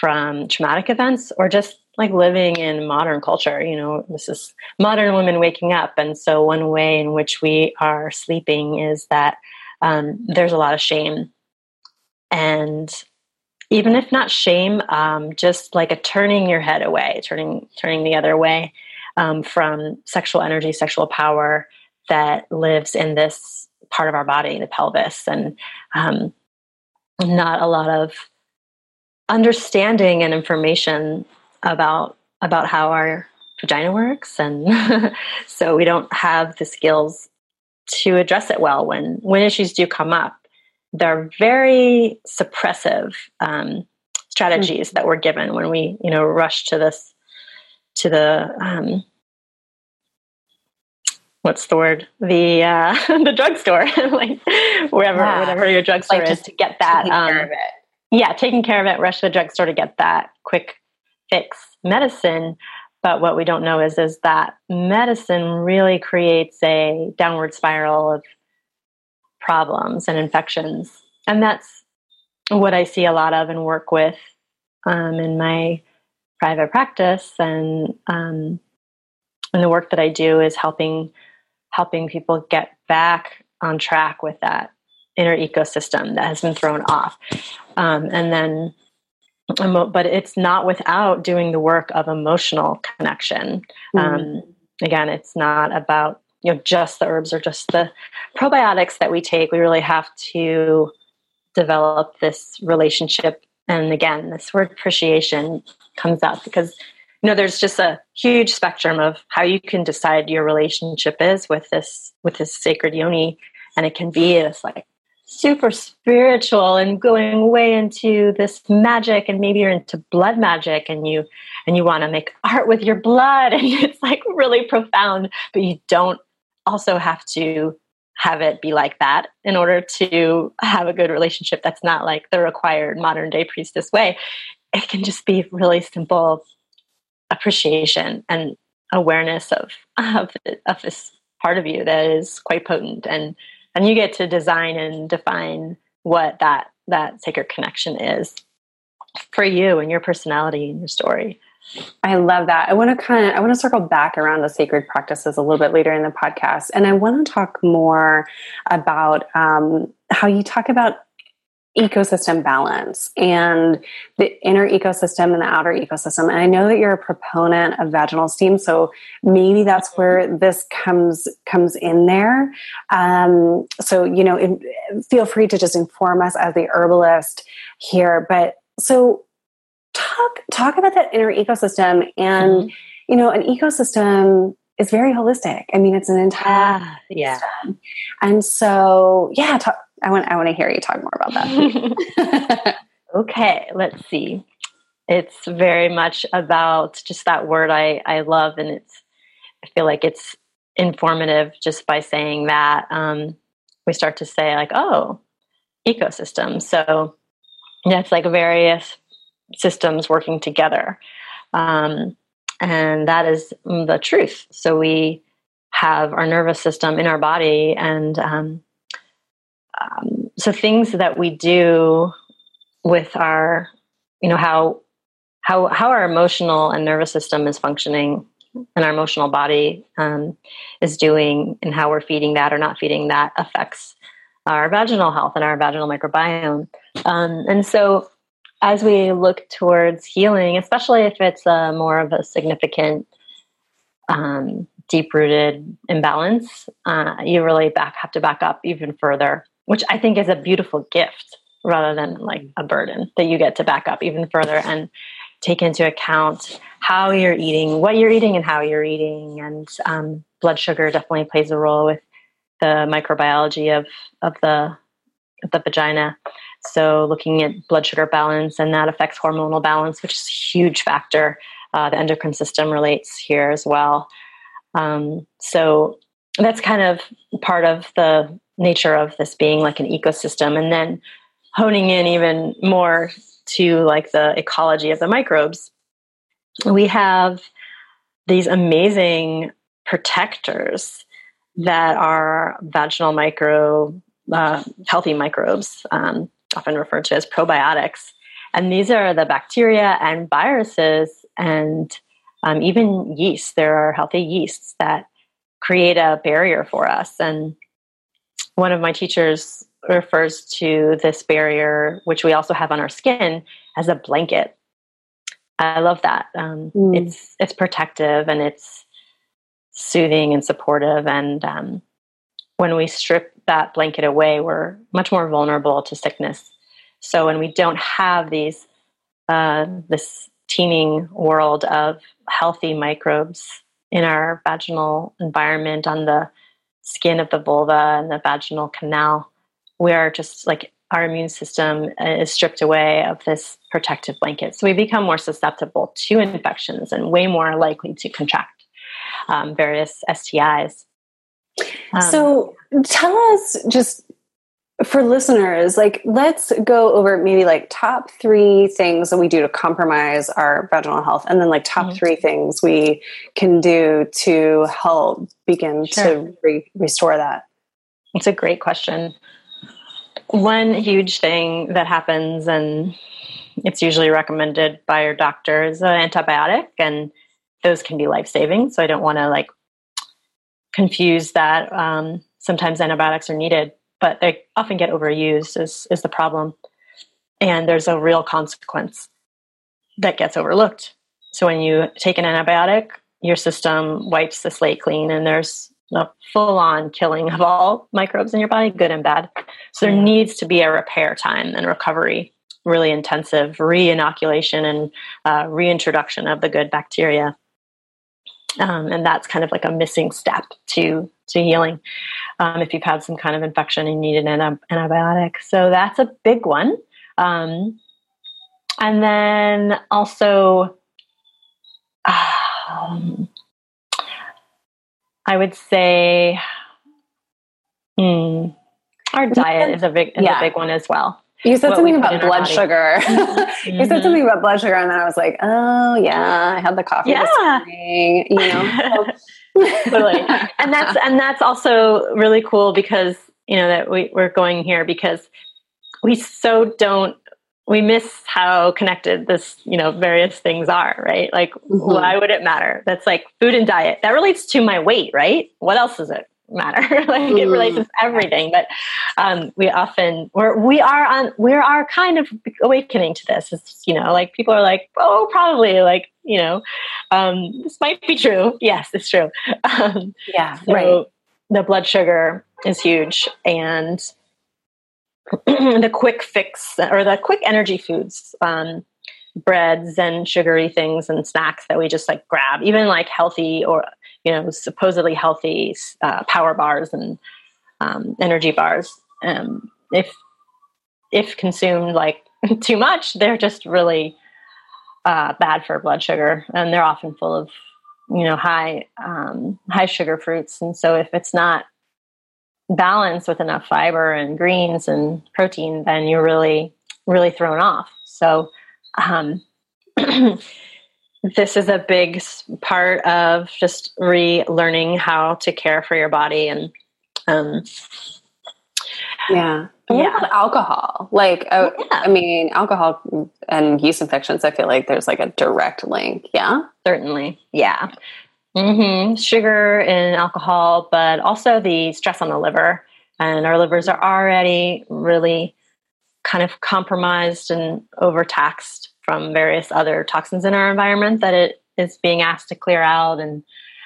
from traumatic events or just like living in modern culture. You know, this is modern women waking up. And so, one way in which we are sleeping is that um, there's a lot of shame. And even if not shame, um, just like a turning your head away, turning turning the other way um, from sexual energy, sexual power that lives in this part of our body, the pelvis, and um, not a lot of understanding and information about about how our vagina works, and so we don't have the skills to address it well when when issues do come up. They're very suppressive um, strategies mm-hmm. that we're given when we you know rush to this to the um, what's the word the uh, the drugstore. Like wherever yeah. whatever your drugstore like is. to get that um, yeah taking care of it rush to the drugstore to get that quick fix medicine. But what we don't know is is that medicine really creates a downward spiral of problems and infections. And that's what i see a lot of and work with um, in my private practice and um, and the work that i do is helping helping people get back on track with that inner ecosystem that has been thrown off. Um, and then, but it's not without doing the work of emotional connection. Mm-hmm. Um, again, it's not about you know just the herbs or just the probiotics that we take. We really have to develop this relationship. And again, this word appreciation comes up because you know there's just a huge spectrum of how you can decide your relationship is with this with this sacred yoni. And it can be this like super spiritual and going way into this magic. And maybe you're into blood magic and you and you want to make art with your blood. And it's like really profound. But you don't also have to have it be like that in order to have a good relationship that's not like the required modern day priestess way. It can just be really simple appreciation and awareness of of, of this part of you that is quite potent. And and you get to design and define what that that sacred connection is for you and your personality and your story. I love that. I want to kind of I want to circle back around the sacred practices a little bit later in the podcast, and I want to talk more about um, how you talk about ecosystem balance and the inner ecosystem and the outer ecosystem. And I know that you're a proponent of vaginal steam, so maybe that's where this comes comes in there. Um, so you know, in, feel free to just inform us as the herbalist here. But so talk talk about that inner ecosystem and mm-hmm. you know, an ecosystem is very holistic. I mean, it's an entire ah, yeah. And so, yeah, talk, I want I want to hear you talk more about that. okay, let's see. It's very much about just that word I I love, and it's I feel like it's informative just by saying that. Um, we start to say like, oh, ecosystem. So that's like various systems working together. Um, and that is the truth. So we have our nervous system in our body, and um, um, so things that we do with our, you know, how how how our emotional and nervous system is functioning, and our emotional body um, is doing, and how we're feeding that or not feeding that affects our vaginal health and our vaginal microbiome. Um, and so as we look towards healing, especially if it's a more of a significant, um, deep rooted imbalance, uh, you really back have to back up even further, which I think is a beautiful gift rather than like a burden that you get to back up even further and take into account how you're eating, what you're eating, and how you're eating. And um, blood sugar definitely plays a role with the microbiology of of the of the vagina. So, looking at blood sugar balance, and that affects hormonal balance, which is a huge factor. Uh, the endocrine system relates here as well. Um, so, that's kind of part of the nature of this being like an ecosystem. And then honing in even more to like the ecology of the microbes, we have these amazing protectors that are vaginal micro uh, healthy microbes. Um, often referred to as probiotics. And these are the bacteria and viruses and um, even yeast. There are healthy yeasts that create a barrier for us. And one of my teachers refers to this barrier, which we also have on our skin, as a blanket. I love that. Um, mm. It's it's protective and it's soothing and supportive. And um, when we strip that blanket away, we're much more vulnerable to sickness. So when we don't have these, uh, this teeming world of healthy microbes in our vaginal environment, on the skin of the vulva and the vaginal canal, we are just like our immune system is stripped away of this protective blanket. So we become more susceptible to infections and way more likely to contract um, various STIs. Um, so tell us just for listeners, like let's go over maybe like top three things that we do to compromise our vaginal health, and then like top mm-hmm. three things we can do to help begin sure. to re- restore that. It's a great question. One huge thing that happens, and it's usually recommended by your doctor, is an antibiotic, and those can be life saving. So I don't want to like confuse that. Um, sometimes antibiotics are needed, but they often get overused is, is the problem. And there's a real consequence that gets overlooked. So when you take an antibiotic, your system wipes the slate clean and there's a full on killing of all microbes in your body, good and bad. So there needs to be a repair time and recovery, really intensive re inoculation and uh, reintroduction of the good bacteria. Um, and that's kind of like a missing step to to healing um, if you've had some kind of infection and need an antibiotic. So that's a big one. Um, and then also um, i would say hmm, our diet is a big is yeah. a big one as well you said something about blood sugar. mm-hmm. you said something about blood sugar, and then I was like, "Oh yeah, I had the coffee yeah. this morning." You know, totally. And that's and that's also really cool because you know that we, we're going here because we so don't we miss how connected this you know various things are right like mm-hmm. why would it matter that's like food and diet that relates to my weight right what else is it matter. like it relates to everything. But um, we often we're we are on we are kind of awakening to this. It's you know like people are like oh probably like you know um, this might be true. Yes, it's true. Um, yeah, so right. The blood sugar is huge and. the quick fix or the quick energy foods um, breads and sugary things and snacks that we just like grab even like healthy or you know supposedly healthy uh, power bars and um, energy bars. Um, if if consumed like too much, they're just really uh, bad for blood sugar, and they're often full of you know high um, high sugar fruits. And so if it's not balanced with enough fiber and greens and protein, then you're really really thrown off. So um, this is a big part of just relearning how to care for your body and um, yeah. Yeah. alcohol? Like uh, yeah. i mean alcohol and yeast infections i feel like there's like a direct link. Yeah? Certainly. Yeah. Mm-hmm. sugar and alcohol but also the stress on the liver. And our livers are already really kind of compromised and overtaxed from various other toxins in our environment that it is being asked to clear out and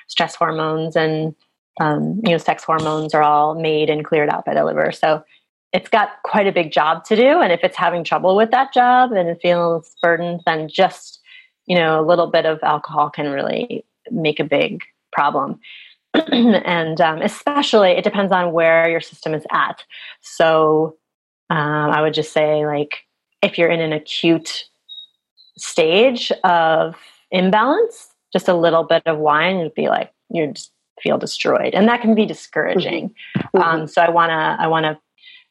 stress hormones and um, you know sex hormones are all made and cleared out by the liver. So it's got quite a big job to do and if it's having trouble with that job and it feels burdened then just you know a little bit of alcohol can really make a big problem. And um, especially it depends on where your system is at. So um, i would just say like if you're in an acute stage of imbalance, just a little bit of wine would be like you just feel destroyed, and that can be discouraging. Mm-hmm. Um, so I wanna I wanna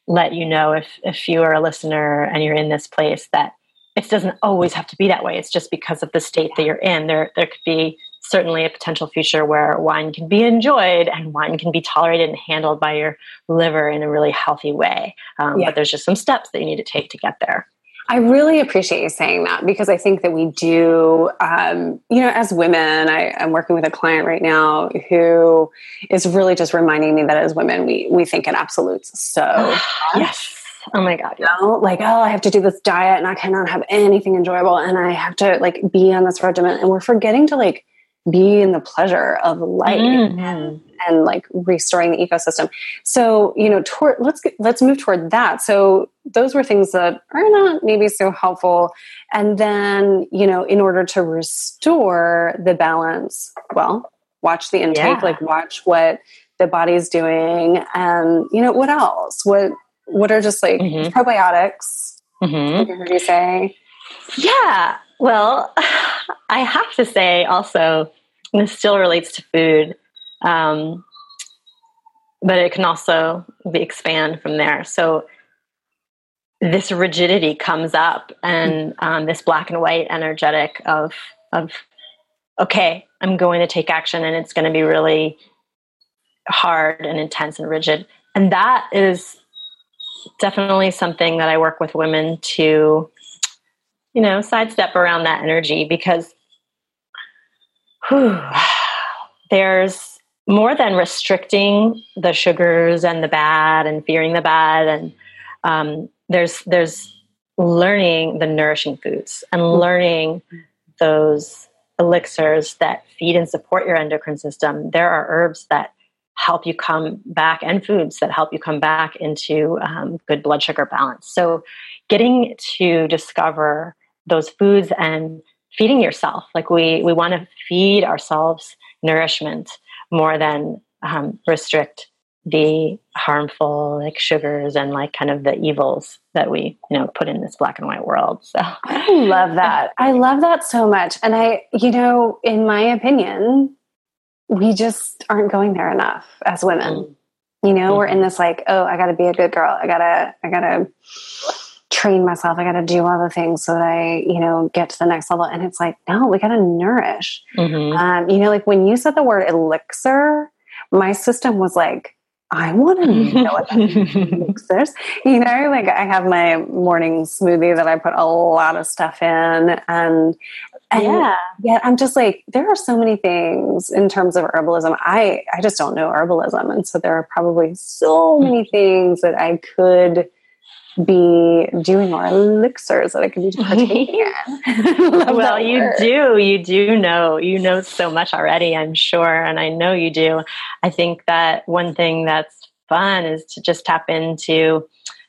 let you know if if you are a listener and you're in this place that it doesn't always have to be that way. It's just because of the state that you're in. There there could be certainly a potential future where wine can be enjoyed and wine can be tolerated and handled by your liver in a really healthy way. Um, yeah. But there's just some steps that you need to take to get there. I really appreciate you saying that because I think that we do, um, you know, as women, I, am working with a client right now who is really just reminding me that as women, we, we think in absolutes. So, yes. Oh my God. You know, like, oh, I have to do this diet and I cannot have anything enjoyable and I have to like be on this regimen. And we're forgetting to like be in the pleasure of life mm-hmm. And, like restoring the ecosystem. So, you know, toward, let's get, let's move toward that. So those were things that are not maybe so helpful. And then, you know, in order to restore the balance, well, watch the intake, yeah. like watch what the body's doing and, you know, what else? What, what are just like mm-hmm. probiotics? Mm-hmm. You say. Yeah. Well, I have to say also, this still relates to food. Um, but it can also be expand from there. So this rigidity comes up, and um, this black and white energetic of of okay, I'm going to take action, and it's going to be really hard and intense and rigid, and that is definitely something that I work with women to, you know, sidestep around that energy because whew, there's more than restricting the sugars and the bad and fearing the bad and um, there's there's learning the nourishing foods and mm-hmm. learning those elixirs that feed and support your endocrine system. There are herbs that help you come back and foods that help you come back into um, good blood sugar balance. So getting to discover those foods and feeding yourself like we we want to feed ourselves nourishment more than um, restrict the harmful like sugars and like kind of the evils that we you know put in this black and white world so i love that i love that so much and i you know in my opinion we just aren't going there enough as women mm. you know mm-hmm. we're in mm-hmm. this like oh i gotta be a good girl i gotta i gotta train myself i gotta do all the things so that i you know get to the next level and it's like no we gotta nourish mm-hmm. um, you know like when you said the word elixir my system was like I want to know what elixirs. You know, like I have my morning smoothie that I put a lot of stuff in, and, and yeah, yeah. I'm just like there are so many things in terms of herbalism. I I just don't know herbalism, and so there are probably so many things that I could be doing or elixirs that I could be partaking in. well, you word. do. You do know. You know so much already, I'm sure. And I know you do. I think that one thing that's fun is to just tap into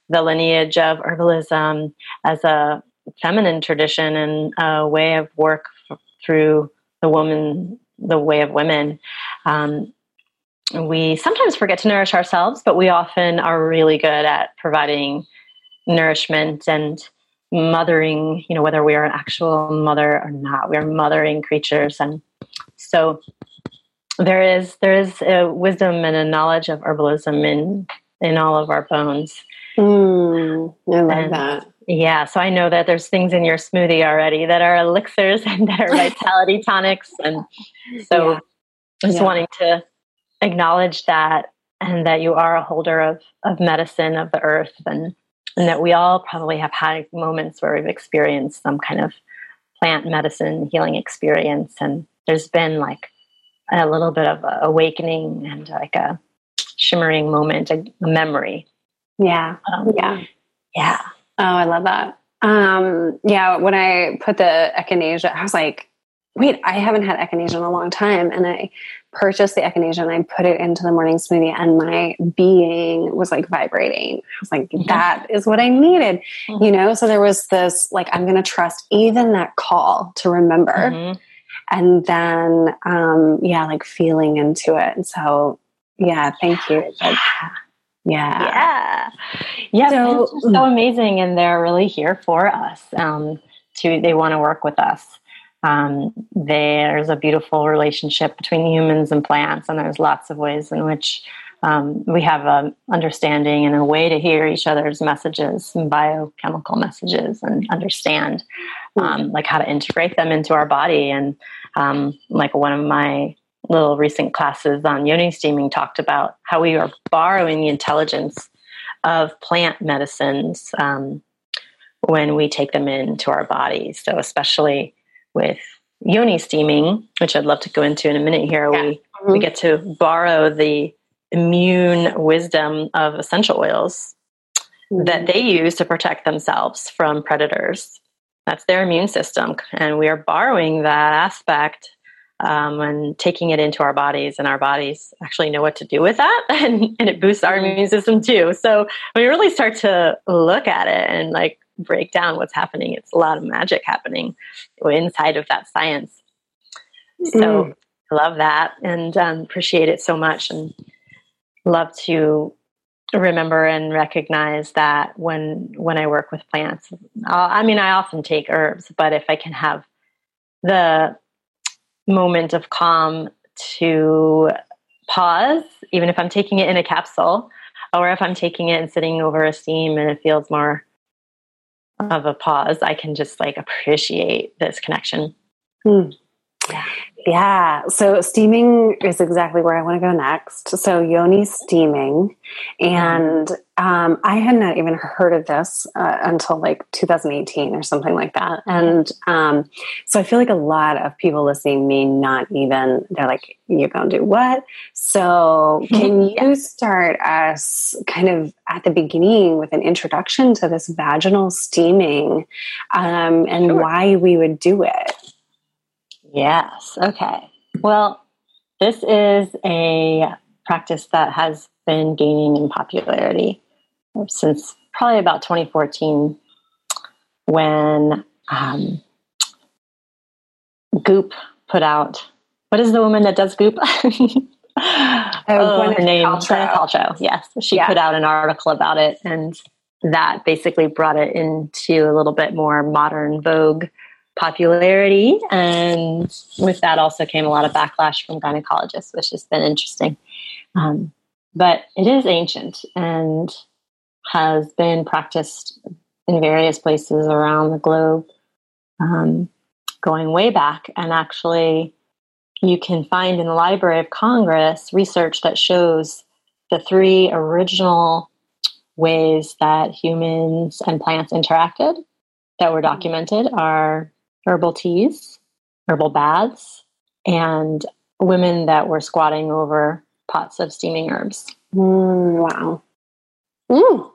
the lineage of herbalism as a feminine tradition and a way of work through the woman, the way of women. Um, we sometimes forget to nourish ourselves, but we often are really good at providing nourishment and mothering, you know, whether we are an actual mother or not, we are mothering creatures. And so there is there is a wisdom and a knowledge of herbalism in in all of our bones. Mm, I love and, that. Yeah, so I know that there's things in your smoothie already that are elixirs and that are vitality tonics, and so yeah. just yeah. wanting to acknowledge that and that you are a holder of of medicine of the earth and and that we all probably have had moments where we've experienced some kind of plant medicine healing experience and there's been like a little bit of awakening and like a shimmering moment a, memory. Yeah. Um, yeah. yeah. Oh i love that. Um yeah when i put the echinacea i was like wait i haven't had echinacea in a long time and i purchased the echinacea and I put it into the morning smoothie and my being was like vibrating. I was like, mm-hmm. that is what I needed, mm-hmm. you know? So there was this, like, I'm going to trust even that call to remember. Mm-hmm. And then, um, yeah, like feeling into it. And so, yeah, thank you. Like, yeah. Yeah. Yeah. So, so amazing. And they're really here for us. Um, to, they want to work with us. Um, there's a beautiful relationship between humans and plants, and there's lots of ways in which um, we have an understanding and a way to hear each other's messages and biochemical messages and understand um, like how to integrate them into our body. And um, like one of my little recent classes on yoni steaming talked about how we are borrowing the intelligence of plant medicines um, when we take them into our bodies so especially with yoni steaming, which I'd love to go into in a minute here, yeah. we, mm-hmm. we get to borrow the immune wisdom of essential oils mm-hmm. that they use to protect themselves from predators. That's their immune system. And we are borrowing that aspect um, and taking it into our bodies, and our bodies actually know what to do with that, and, and it boosts our mm-hmm. immune system too. So we really start to look at it and like break down what's happening. It's a lot of magic happening inside of that science. So mm. I love that and um, appreciate it so much and love to remember and recognize that when when I work with plants. I'll, I mean, I often take herbs, but if I can have the moment of calm to pause, even if I'm taking it in a capsule, or if I'm taking it and sitting over a steam and it feels more of a pause, I can just like appreciate this connection. Hmm. Yeah. Yeah. So steaming is exactly where I want to go next. So yoni steaming, and um, I had not even heard of this uh, until like 2018 or something like that. And um, so I feel like a lot of people listening may not even. They're like, "You're going to do what?" So can you start us kind of at the beginning with an introduction to this vaginal steaming um, and sure. why we would do it? Yes. Okay. Well, this is a practice that has been gaining in popularity since probably about 2014 when um, Goop put out. What is the woman that does Goop? oh, oh her name Gwyneth Paltrow. Yes, she yeah. put out an article about it, and that basically brought it into a little bit more modern vogue popularity. And with that also came a lot of backlash from gynecologists, which has been interesting. Um, but it is ancient and has been practiced in various places around the globe, um, going way back. And actually, you can find in the Library of Congress research that shows the three original ways that humans and plants interacted that were documented are herbal teas, herbal baths, and women that were squatting over pots of steaming herbs. Mm, wow. Mm.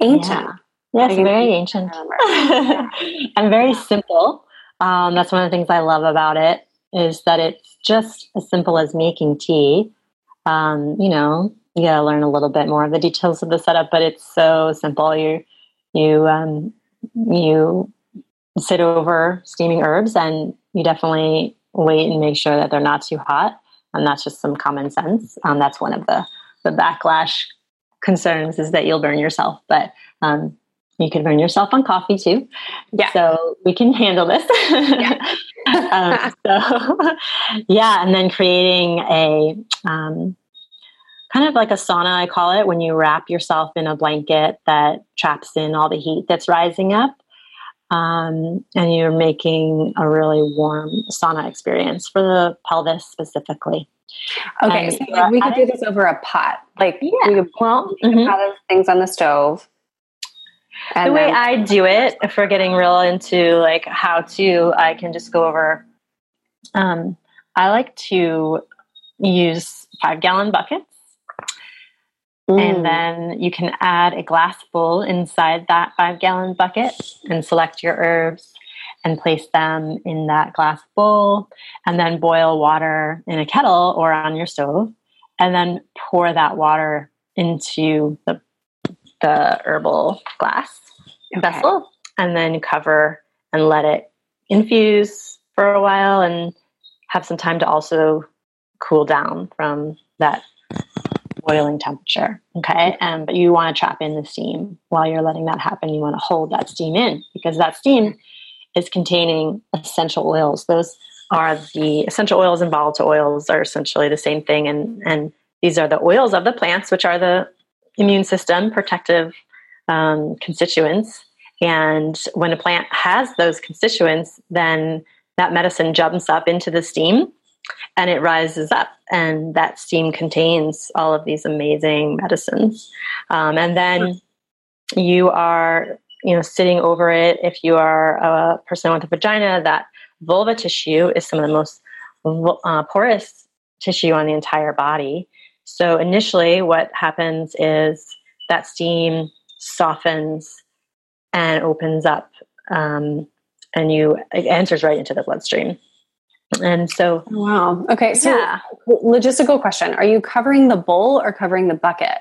Ancient. Yeah. Yes, very ancient. and very simple. Um, that's one of the things I love about it is that it's just as simple as making tea. Um, you know, you gotta learn a little bit more of the details of the setup, but it's so simple. You you um, you sit over steaming herbs and you definitely wait and make sure that they're not too hot. And that's just some common sense. Um, that's one of the, the backlash concerns is that you'll burn yourself, but um, you can burn yourself on coffee too. Yeah. So we can handle this. yeah. um, so yeah, and then creating a um, kind of like a sauna, I call it, when you wrap yourself in a blanket that traps in all the heat that's rising up um, and you're making a really warm sauna experience for the pelvis specifically. Okay, so like we could do this over a pot. Like yeah. we could, well, mm-hmm. pot of things on the stove. the way I do it, if we're getting real into like how to, I can just go over. Um, I like to use five gallon buckets Mm. And then you can add a glass bowl inside that five gallon bucket and select your herbs and place them in that glass bowl. And then boil water in a kettle or on your stove. And then pour that water into the, the herbal glass okay. vessel. And then cover and let it infuse for a while and have some time to also cool down from that boiling temperature. Okay. And but you want to trap in the steam while you're letting that happen. You want to hold that steam in because that steam is containing essential oils. Those are the essential oils and volatile oils are essentially the same thing. And, and these are the oils of the plants, which are the immune system protective um, constituents. And when a plant has those constituents, then that medicine jumps up into the steam and it rises up and that steam contains all of these amazing medicines. Um, and then you are you know sitting over it if you are a person with a vagina that vulva tissue is some of the most uh, porous tissue on the entire body. So initially what happens is that steam softens and opens up um, and you it enters right into the bloodstream and so, wow. Okay. So, yeah. logistical question Are you covering the bowl or covering the bucket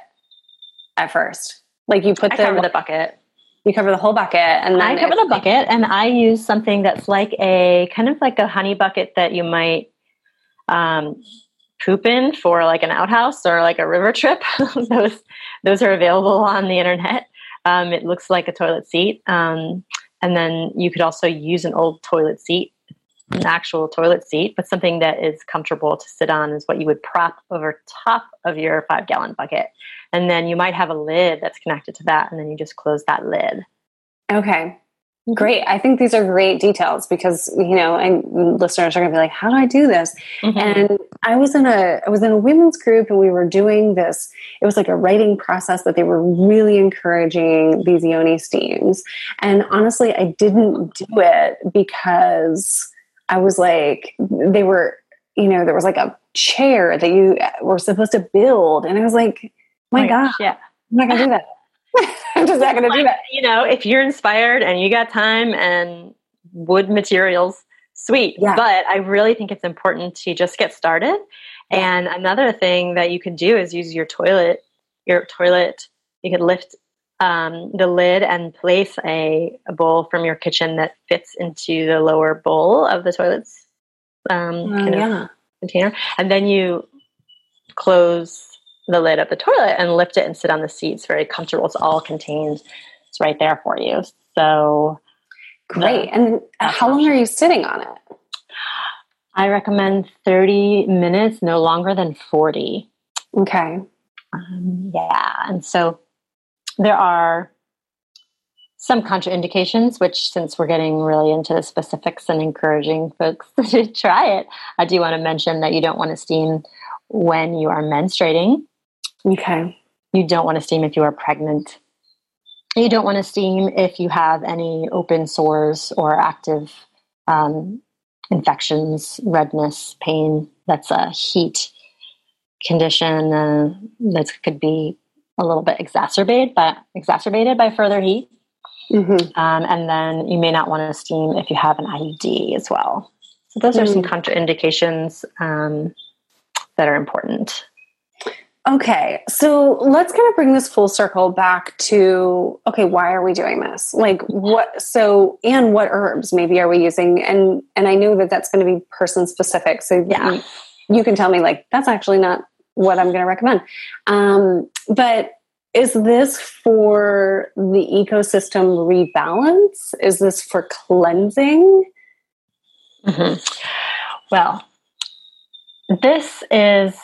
at first? Like you put I the, cover the bucket. You cover the whole bucket, and I cover the bucket, and I use something that's like a kind of like a honey bucket that you might um, poop in for like an outhouse or like a river trip. those those are available on the internet. Um, it looks like a toilet seat, um, and then you could also use an old toilet seat an actual toilet seat, but something that is comfortable to sit on is what you would prop over top of your five gallon bucket. And then you might have a lid that's connected to that, and then you just close that lid. Okay. Great. I think these are great details because, you know, and listeners are going to be like, how do I do this? Mm-hmm. And I was in a, I was in a women's group and we were doing this. It was like a writing process that they were really encouraging these yoni steams. And honestly, I didn't do it because I was like, they were, you know, there was like a chair that you were supposed to build. And I was like, my, my gosh, yeah. I'm not going to do that. I'm just not going to do that. You know, if you're inspired and you got time and wood materials, sweet. Yeah. But I really think it's important to just get started. And another thing that you can do is use your toilet. Your toilet, you could lift um, the lid and place a, a, bowl from your kitchen that fits into the lower bowl of the toilet's um, uh, yeah. container. And then you close the lid of the toilet and lift it and sit on the seat. It's very comfortable. It's all contained. It's right there for you. So great. The, and how long are you sitting on it? I recommend 30 minutes, no longer than 40. Okay. Um, yeah. And so there are some contraindications, which, since we're getting really into the specifics and encouraging folks to try it, I do want to mention that you don't want to steam when you are menstruating. Okay. You don't want to steam if you are pregnant. You don't want to steam if you have any open sores or active um, infections, redness, pain. That's a heat condition uh, that could be a little bit exacerbated, but exacerbated by further heat. Mm-hmm. Um, and then you may not want to steam if you have an IUD as well. So those mm. are some mm. contraindications um, that are important. Okay, so let's kind of bring this full circle back to okay, why are we doing this? Like what so and what herbs maybe are we using and and I know that that's going to be person specific. So yeah. you, you can tell me like that's actually not what I'm going to recommend. Um, but is this for the ecosystem rebalance? Is this for cleansing? Mm-hmm. Well, this is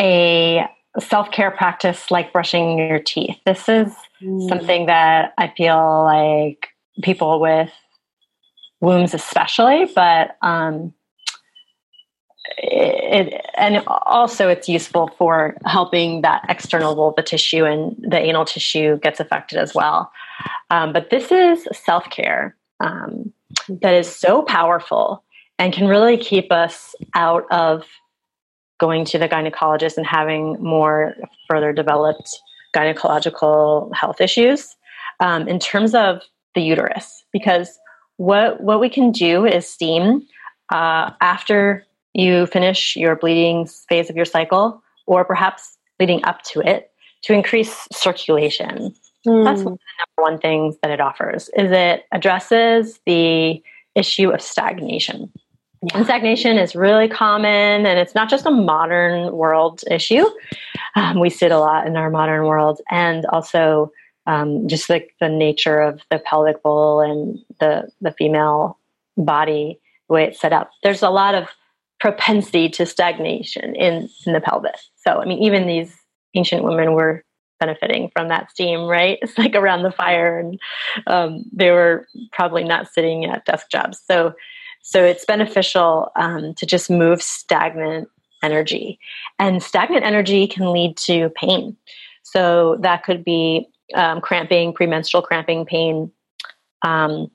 a self care practice like brushing your teeth. This is mm. something that I feel like people with wombs, especially, but um, it, and also it's useful for helping that external vulva tissue and the anal tissue gets affected as well. Um, but this is self care um, that is so powerful and can really keep us out of going to the gynecologist and having more further developed gynecological health issues um, in terms of the uterus because what what we can do is steam uh, after you finish your bleeding phase of your cycle or perhaps leading up to it to increase circulation mm. that's one of the number one things that it offers is it addresses the issue of stagnation yeah. And stagnation is really common, and it's not just a modern world issue. Um, we see it a lot in our modern world, and also um, just like the nature of the pelvic bowl and the the female body, the way it's set up. There's a lot of propensity to stagnation in in the pelvis. So, I mean, even these ancient women were benefiting from that steam, right? It's like around the fire, and um, they were probably not sitting at desk jobs. So so it's beneficial um, to just move stagnant energy. And stagnant energy can lead to pain. So that could be um, cramping, premenstrual cramping pain. Um,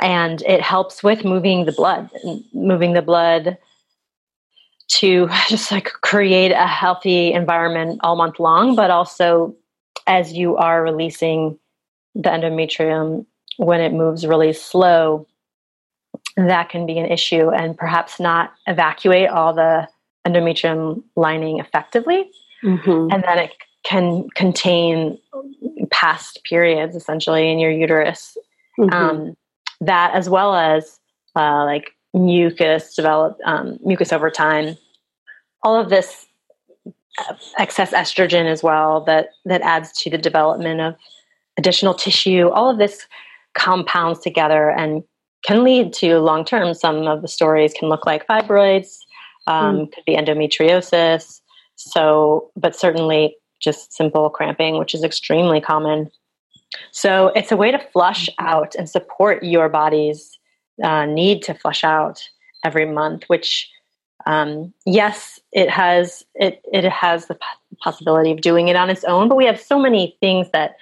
and it helps with moving the blood, moving the blood to just like create a healthy environment all month long, but also as you are releasing the endometrium when it moves really slow, that can be an issue and perhaps not evacuate all the endometrium lining effectively. Mm-hmm. And then it can contain past periods essentially in your uterus. Mm-hmm. Um, that as well as uh, like mucus develop um, mucus over time. All of this uh, excess estrogen as well that that adds to the development of additional tissue. All of this compounds together and can lead to long term. Some of the stories can look like fibroids, um, mm. could be endometriosis. So, but certainly just simple cramping, which is extremely common. So, it's a way to flush out and support your body's uh, need to flush out every month, which um, yes, it has it it has the possibility of doing it on its own, but we have so many things that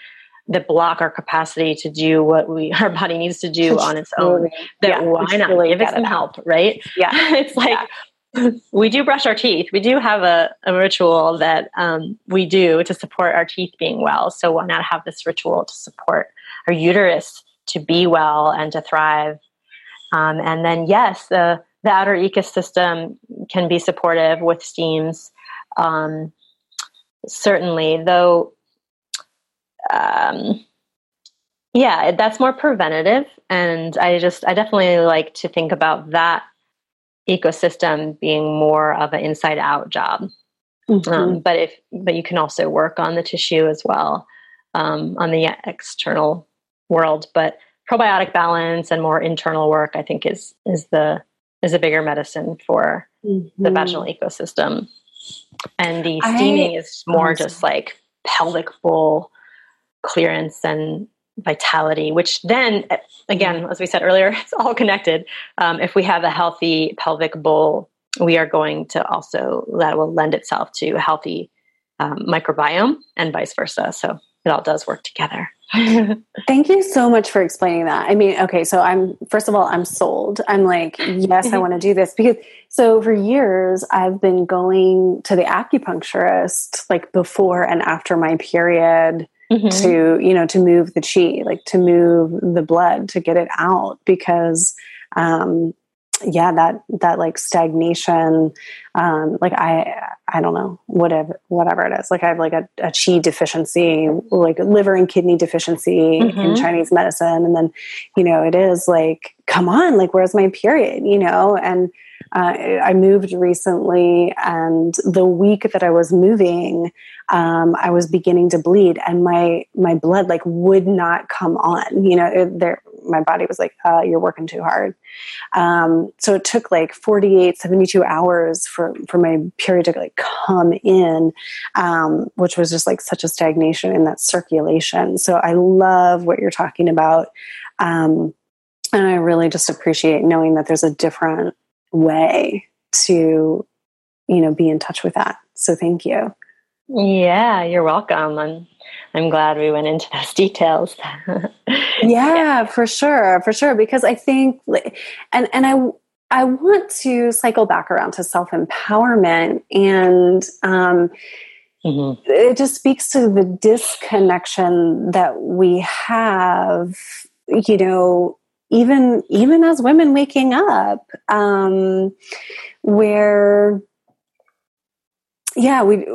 that block our capacity to do what we our body needs to do on its own. That yeah, why not really give it some help, right? Yeah, it's like. Yeah. We do brush our teeth. We do have a, a ritual that um, we do to support our teeth being well. So, why not have this ritual to support our uterus to be well and to thrive? Um, and then, yes, the the outer ecosystem can be supportive with steams. Um, certainly, though, um, yeah, that's more preventative. And I just, I definitely like to think about that ecosystem being more of an inside out job. Mm-hmm. Um, but if, but you can also work on the tissue as well, um, on the external world. But probiotic balance and more internal work, I think, is is the is a bigger medicine for mm-hmm. the vaginal ecosystem. And the steaming I, is more just like pelvic bowl clearance and vitality, which then, again, as we said earlier, it's all connected. Um, if we have a healthy pelvic bowl, we are going to also, that will lend itself to a healthy um, microbiome and vice versa. So it all does work together. Thank you so much for explaining that. I mean, okay, so I'm first of all, I'm sold. I'm like, yes, I want to do this because so for years I've been going to the acupuncturist like before and after my period mm-hmm. to, you know, to move the chi, like to move the blood to get it out because um yeah that that like stagnation um like i i don't know whatever whatever it is like i have like a, a chi deficiency like liver and kidney deficiency mm-hmm. in chinese medicine and then you know it is like come on like where's my period you know and uh, I moved recently, and the week that I was moving, um, I was beginning to bleed, and my my blood like would not come on. You know, it, there my body was like, uh, "You're working too hard." Um, so it took like 48, 72 hours for for my period to like come in, um, which was just like such a stagnation in that circulation. So I love what you're talking about. Um, and I really just appreciate knowing that there's a different way to you know be in touch with that. So thank you. Yeah you're welcome. I'm i'm glad we went into those details. Yeah, yeah. for sure for sure. Because i think and and i I want to cycle back around to self empowerment, and um, mm-hmm. it just speaks to the disconnection that we have, you know, even even as women waking up um where yeah we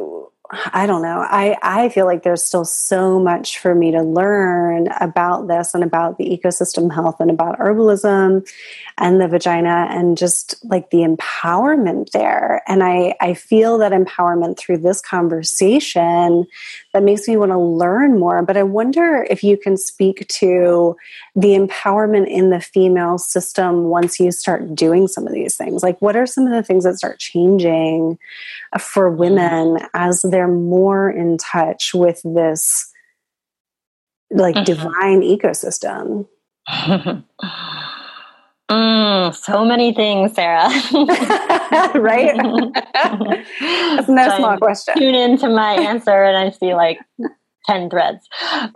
I don't know. I, I feel like there's still so much for me to learn about this and about the ecosystem health and about herbalism and the vagina and just like the empowerment there. And I, I feel that empowerment through this conversation that makes me want to learn more. But I wonder if you can speak to the empowerment in the female system once you start doing some of these things. Like, what are some of the things that start changing for women as they're more in touch with this like mm-hmm. divine ecosystem? Mm, so many things, Sarah. right? That's no small question. Tune into my answer and I see like 10 threads.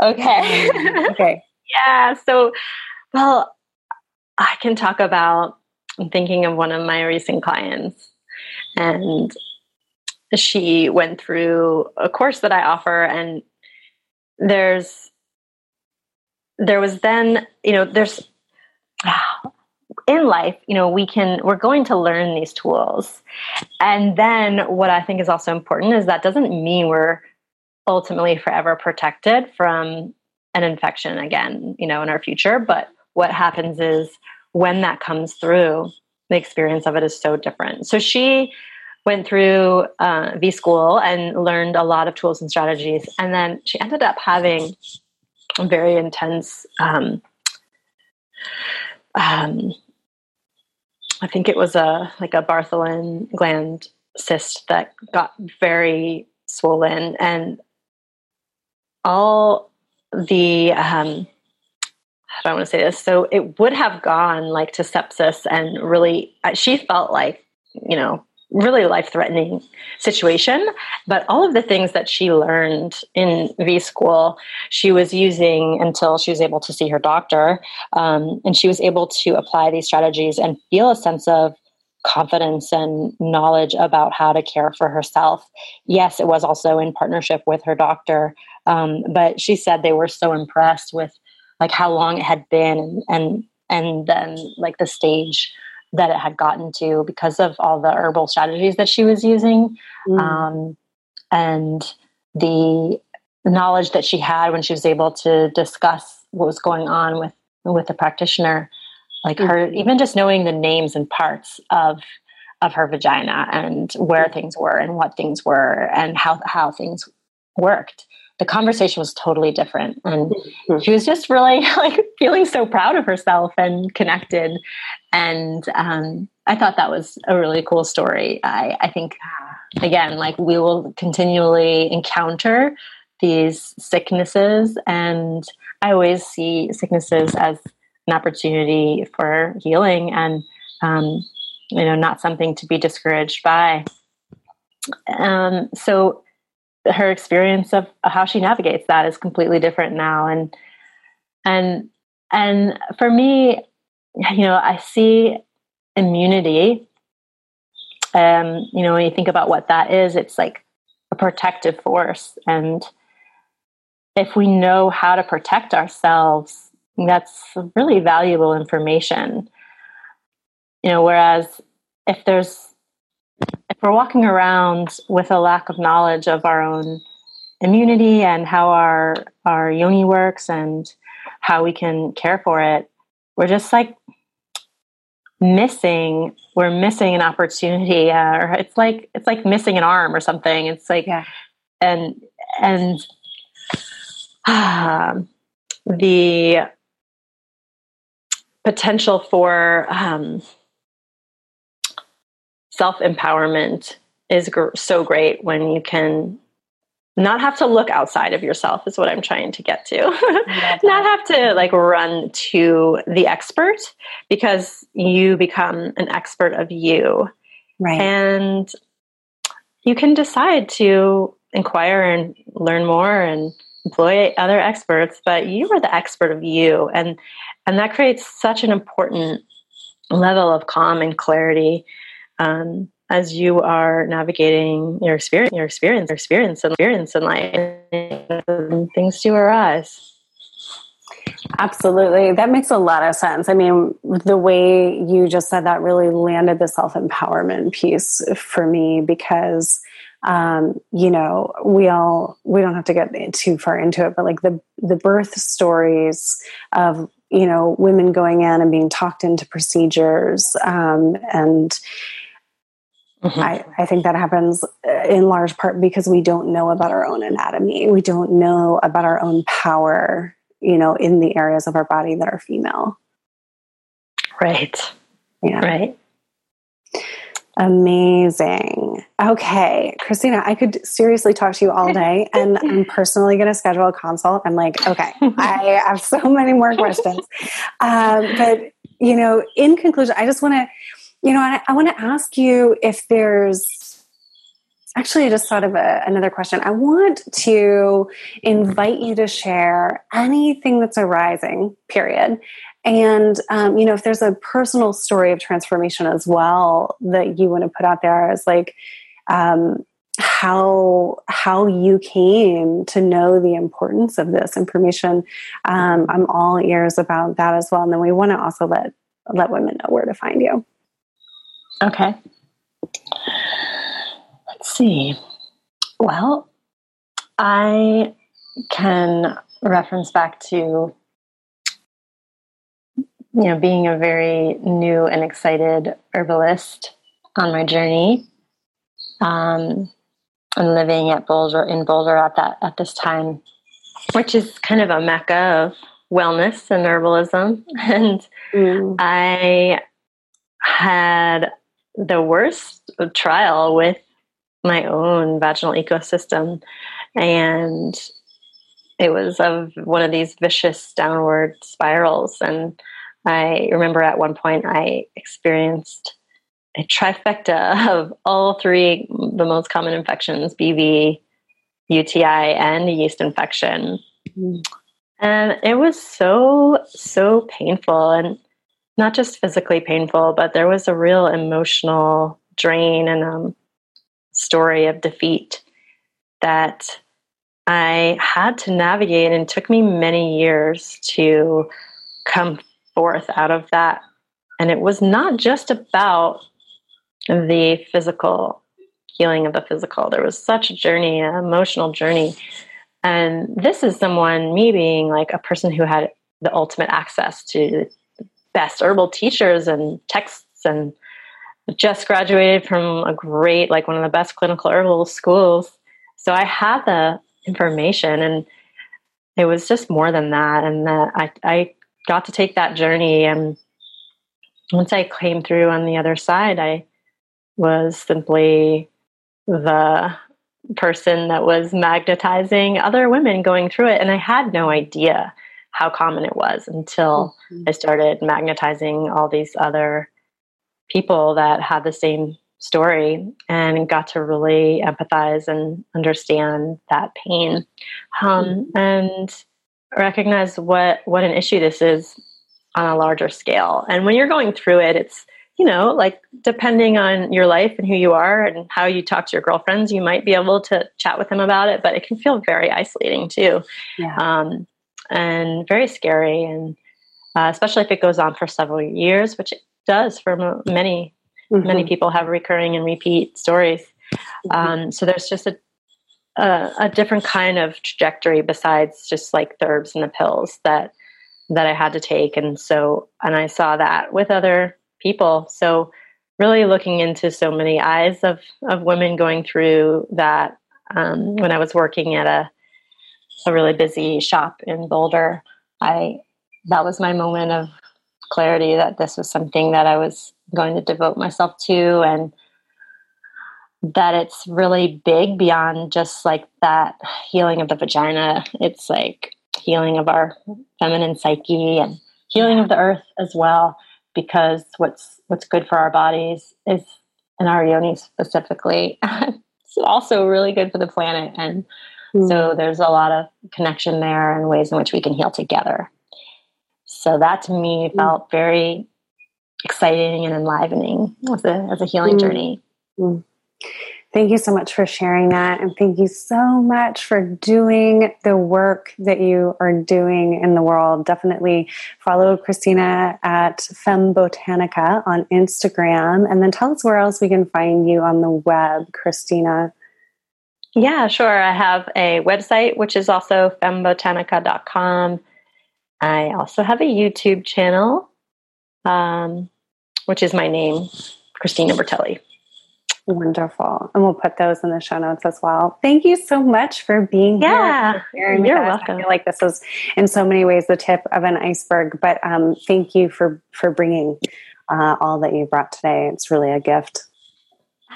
Okay. okay. Yeah. So, well, I can talk about, I'm thinking of one of my recent clients, and she went through a course that I offer, and there's, there was then, you know, there's, in life, you know, we can, we're going to learn these tools. And then what I think is also important is that doesn't mean we're ultimately forever protected from an infection again, you know, in our future. But what happens is when that comes through, the experience of it is so different. So she went through uh, V school and learned a lot of tools and strategies. And then she ended up having a very intense um, um, I think it was a like a Bartholin gland cyst that got very swollen, and all the um, I don't want to say this. So it would have gone like to sepsis, and really, she felt like you know really life threatening situation. But all of the things that she learned in V school, she was using until she was able to see her doctor. Um, and she was able to apply these strategies and feel a sense of confidence and knowledge about how to care for herself. Yes, it was also in partnership with her doctor. Um, but she said they were so impressed with like how long it had been and, and and then like the stage that it had gotten to because of all the herbal strategies that she was using mm. um, and the knowledge that she had when she was able to discuss what was going on with with the practitioner like mm. her even just knowing the names and parts of of her vagina and where mm. things were and what things were and how how things worked the conversation was totally different. And mm-hmm. she was just really like feeling so proud of herself and connected. And um, i thought that was a really cool story. I, I think again like we will continually encounter these sicknesses. And i always see sicknesses as an opportunity for healing and um, you know not something to be discouraged by. Um, so her experience of how she navigates that is completely different now. And and and for me you know i see immunity um you know when you think about what that is it's like a protective force. And if we know how to protect ourselves that's really valuable information. You know whereas if there's we're walking around with a lack of knowledge of our own immunity and how our our yoni works and how we can care for it, we're just like missing we're missing an opportunity uh, or it's like it's like missing an arm or something it's like yeah. and and uh, the potential for um, self empowerment is gr- so great when you can not have to look outside of yourself is what i'm trying to get to. Not have to like run to the expert because you become an expert of you. Right. And you can decide to inquire and learn more and employ other experts but you are the expert of you. And and that creates such an important level of calm and clarity um, as you are navigating your experience, your experience, your experience, and experience in life, things do arise. Absolutely. That makes a lot of sense. I mean, the way you just said that really landed the self empowerment piece for me because, um, you know, we all, we don't have to get too far into it, but like the, the birth stories of, you know, women going in and being talked into procedures um, and, Mm-hmm. I, I think that happens uh, in large part because we don't know about our own anatomy. We don't know about our own power, you know, in the areas of our body that are female. Right. Yeah. Right. Amazing. Okay, Christina, I could seriously talk to you all day, and I'm personally going to schedule a consult. I'm like, okay, I have so many more questions. Um, but, you know, in conclusion, I just want to you know, I, I want to ask you if there's actually, I just thought of a, another question. I want to invite you to share anything that's arising, period. And, um, you know, if there's a personal story of transformation as well that you want to put out there as like, um, how how you came to know the importance of this information. Um, I'm all ears about that as well. And then we want to also let let women know where to find you. Okay. Let's see. Well, I can reference back to you know being a very new and excited herbalist on my journey um, and living at Boulder in Boulder at that at this time, which is kind of a mecca of wellness and herbalism. And mm. I had the worst trial with my own vaginal ecosystem. And it was of one of these vicious downward spirals. And I remember at one point I experienced a trifecta of all three the most common infections BV, UTI, and yeast infection. Mm. And it was so, so painful and not just physically painful, but there was a real emotional drain and um, story of defeat that I had to navigate and took me many years to come forth out of that. And it was not just about the physical healing of the physical. There was such a journey, an emotional journey. And this is someone, me being like a person who had the ultimate access to best herbal teachers and texts and just graduated from a great, like one of the best clinical herbal schools. So I had the information and it was just more than that. And that I, I got to take that journey. And once I came through on the other side, I was simply the person that was magnetizing other women going through it. And I had no idea how common it was until mm-hmm. I started magnetizing all these other people that had the same story and got to really empathize and understand that pain um, mm-hmm. and recognize what what an issue this is on a larger scale and when you're going through it it's you know, like depending on your life and who you are and how you talk to your girlfriends, you might be able to chat with them about it, but it can feel very isolating too. Yeah. Um, and very scary. And uh, especially if it goes on for several years, which it does for many, mm-hmm. many people have recurring and repeat stories. Mm-hmm. Um, so there's just a, a, a different kind of trajectory besides just like the herbs and the pills that that I had to take. And so, and I saw that with other people. So really looking into so many eyes of, of women going through that um, when I was working at a, a really busy shop in Boulder, I that was my moment of clarity that this was something that I was going to devote myself to and that it's really big beyond just like that healing of the vagina. It's like healing of our feminine psyche and healing of the earth as well because what's what's good for our bodies is and our yoni specifically it's also really good for the planet and mm. so there's a lot of connection there and ways in which we can heal together so that to me mm. felt very exciting and enlivening as a as a healing mm. journey. Thank you so much for sharing that. And thank you so much for doing the work that you are doing in the world. Definitely follow Christina at Femmebotanica on Instagram. And then tell us where else we can find you on the web, Christina. Yeah, sure. I have a website, which is also femmebotanica.com. I also have a YouTube channel, um, which is my name, Christina Bertelli. Wonderful. And we'll put those in the show notes as well. Thank you so much for being yeah, here. You're welcome. I feel like this was in so many ways the tip of an iceberg, but um, thank you for, for bringing uh, all that you brought today. It's really a gift.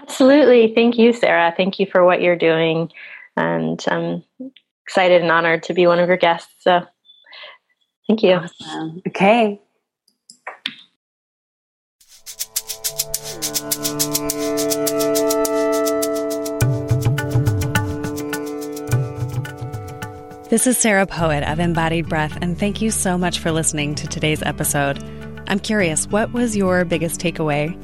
Absolutely. Thank you, Sarah. Thank you for what you're doing. And I'm excited and honored to be one of your guests. So thank you. Awesome. Okay. This is Sarah Poet of Embodied Breath, and thank you so much for listening to today's episode. I'm curious, what was your biggest takeaway?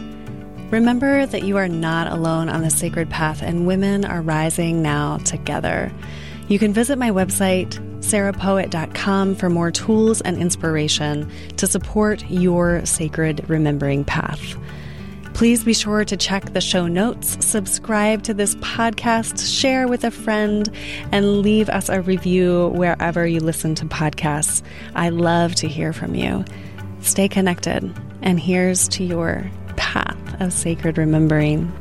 Remember that you are not alone on the sacred path, and women are rising now together. You can visit my website, sarahpoet.com, for more tools and inspiration to support your sacred remembering path. Please be sure to check the show notes, subscribe to this podcast, share with a friend, and leave us a review wherever you listen to podcasts. I love to hear from you. Stay connected, and here's to your path of sacred remembering.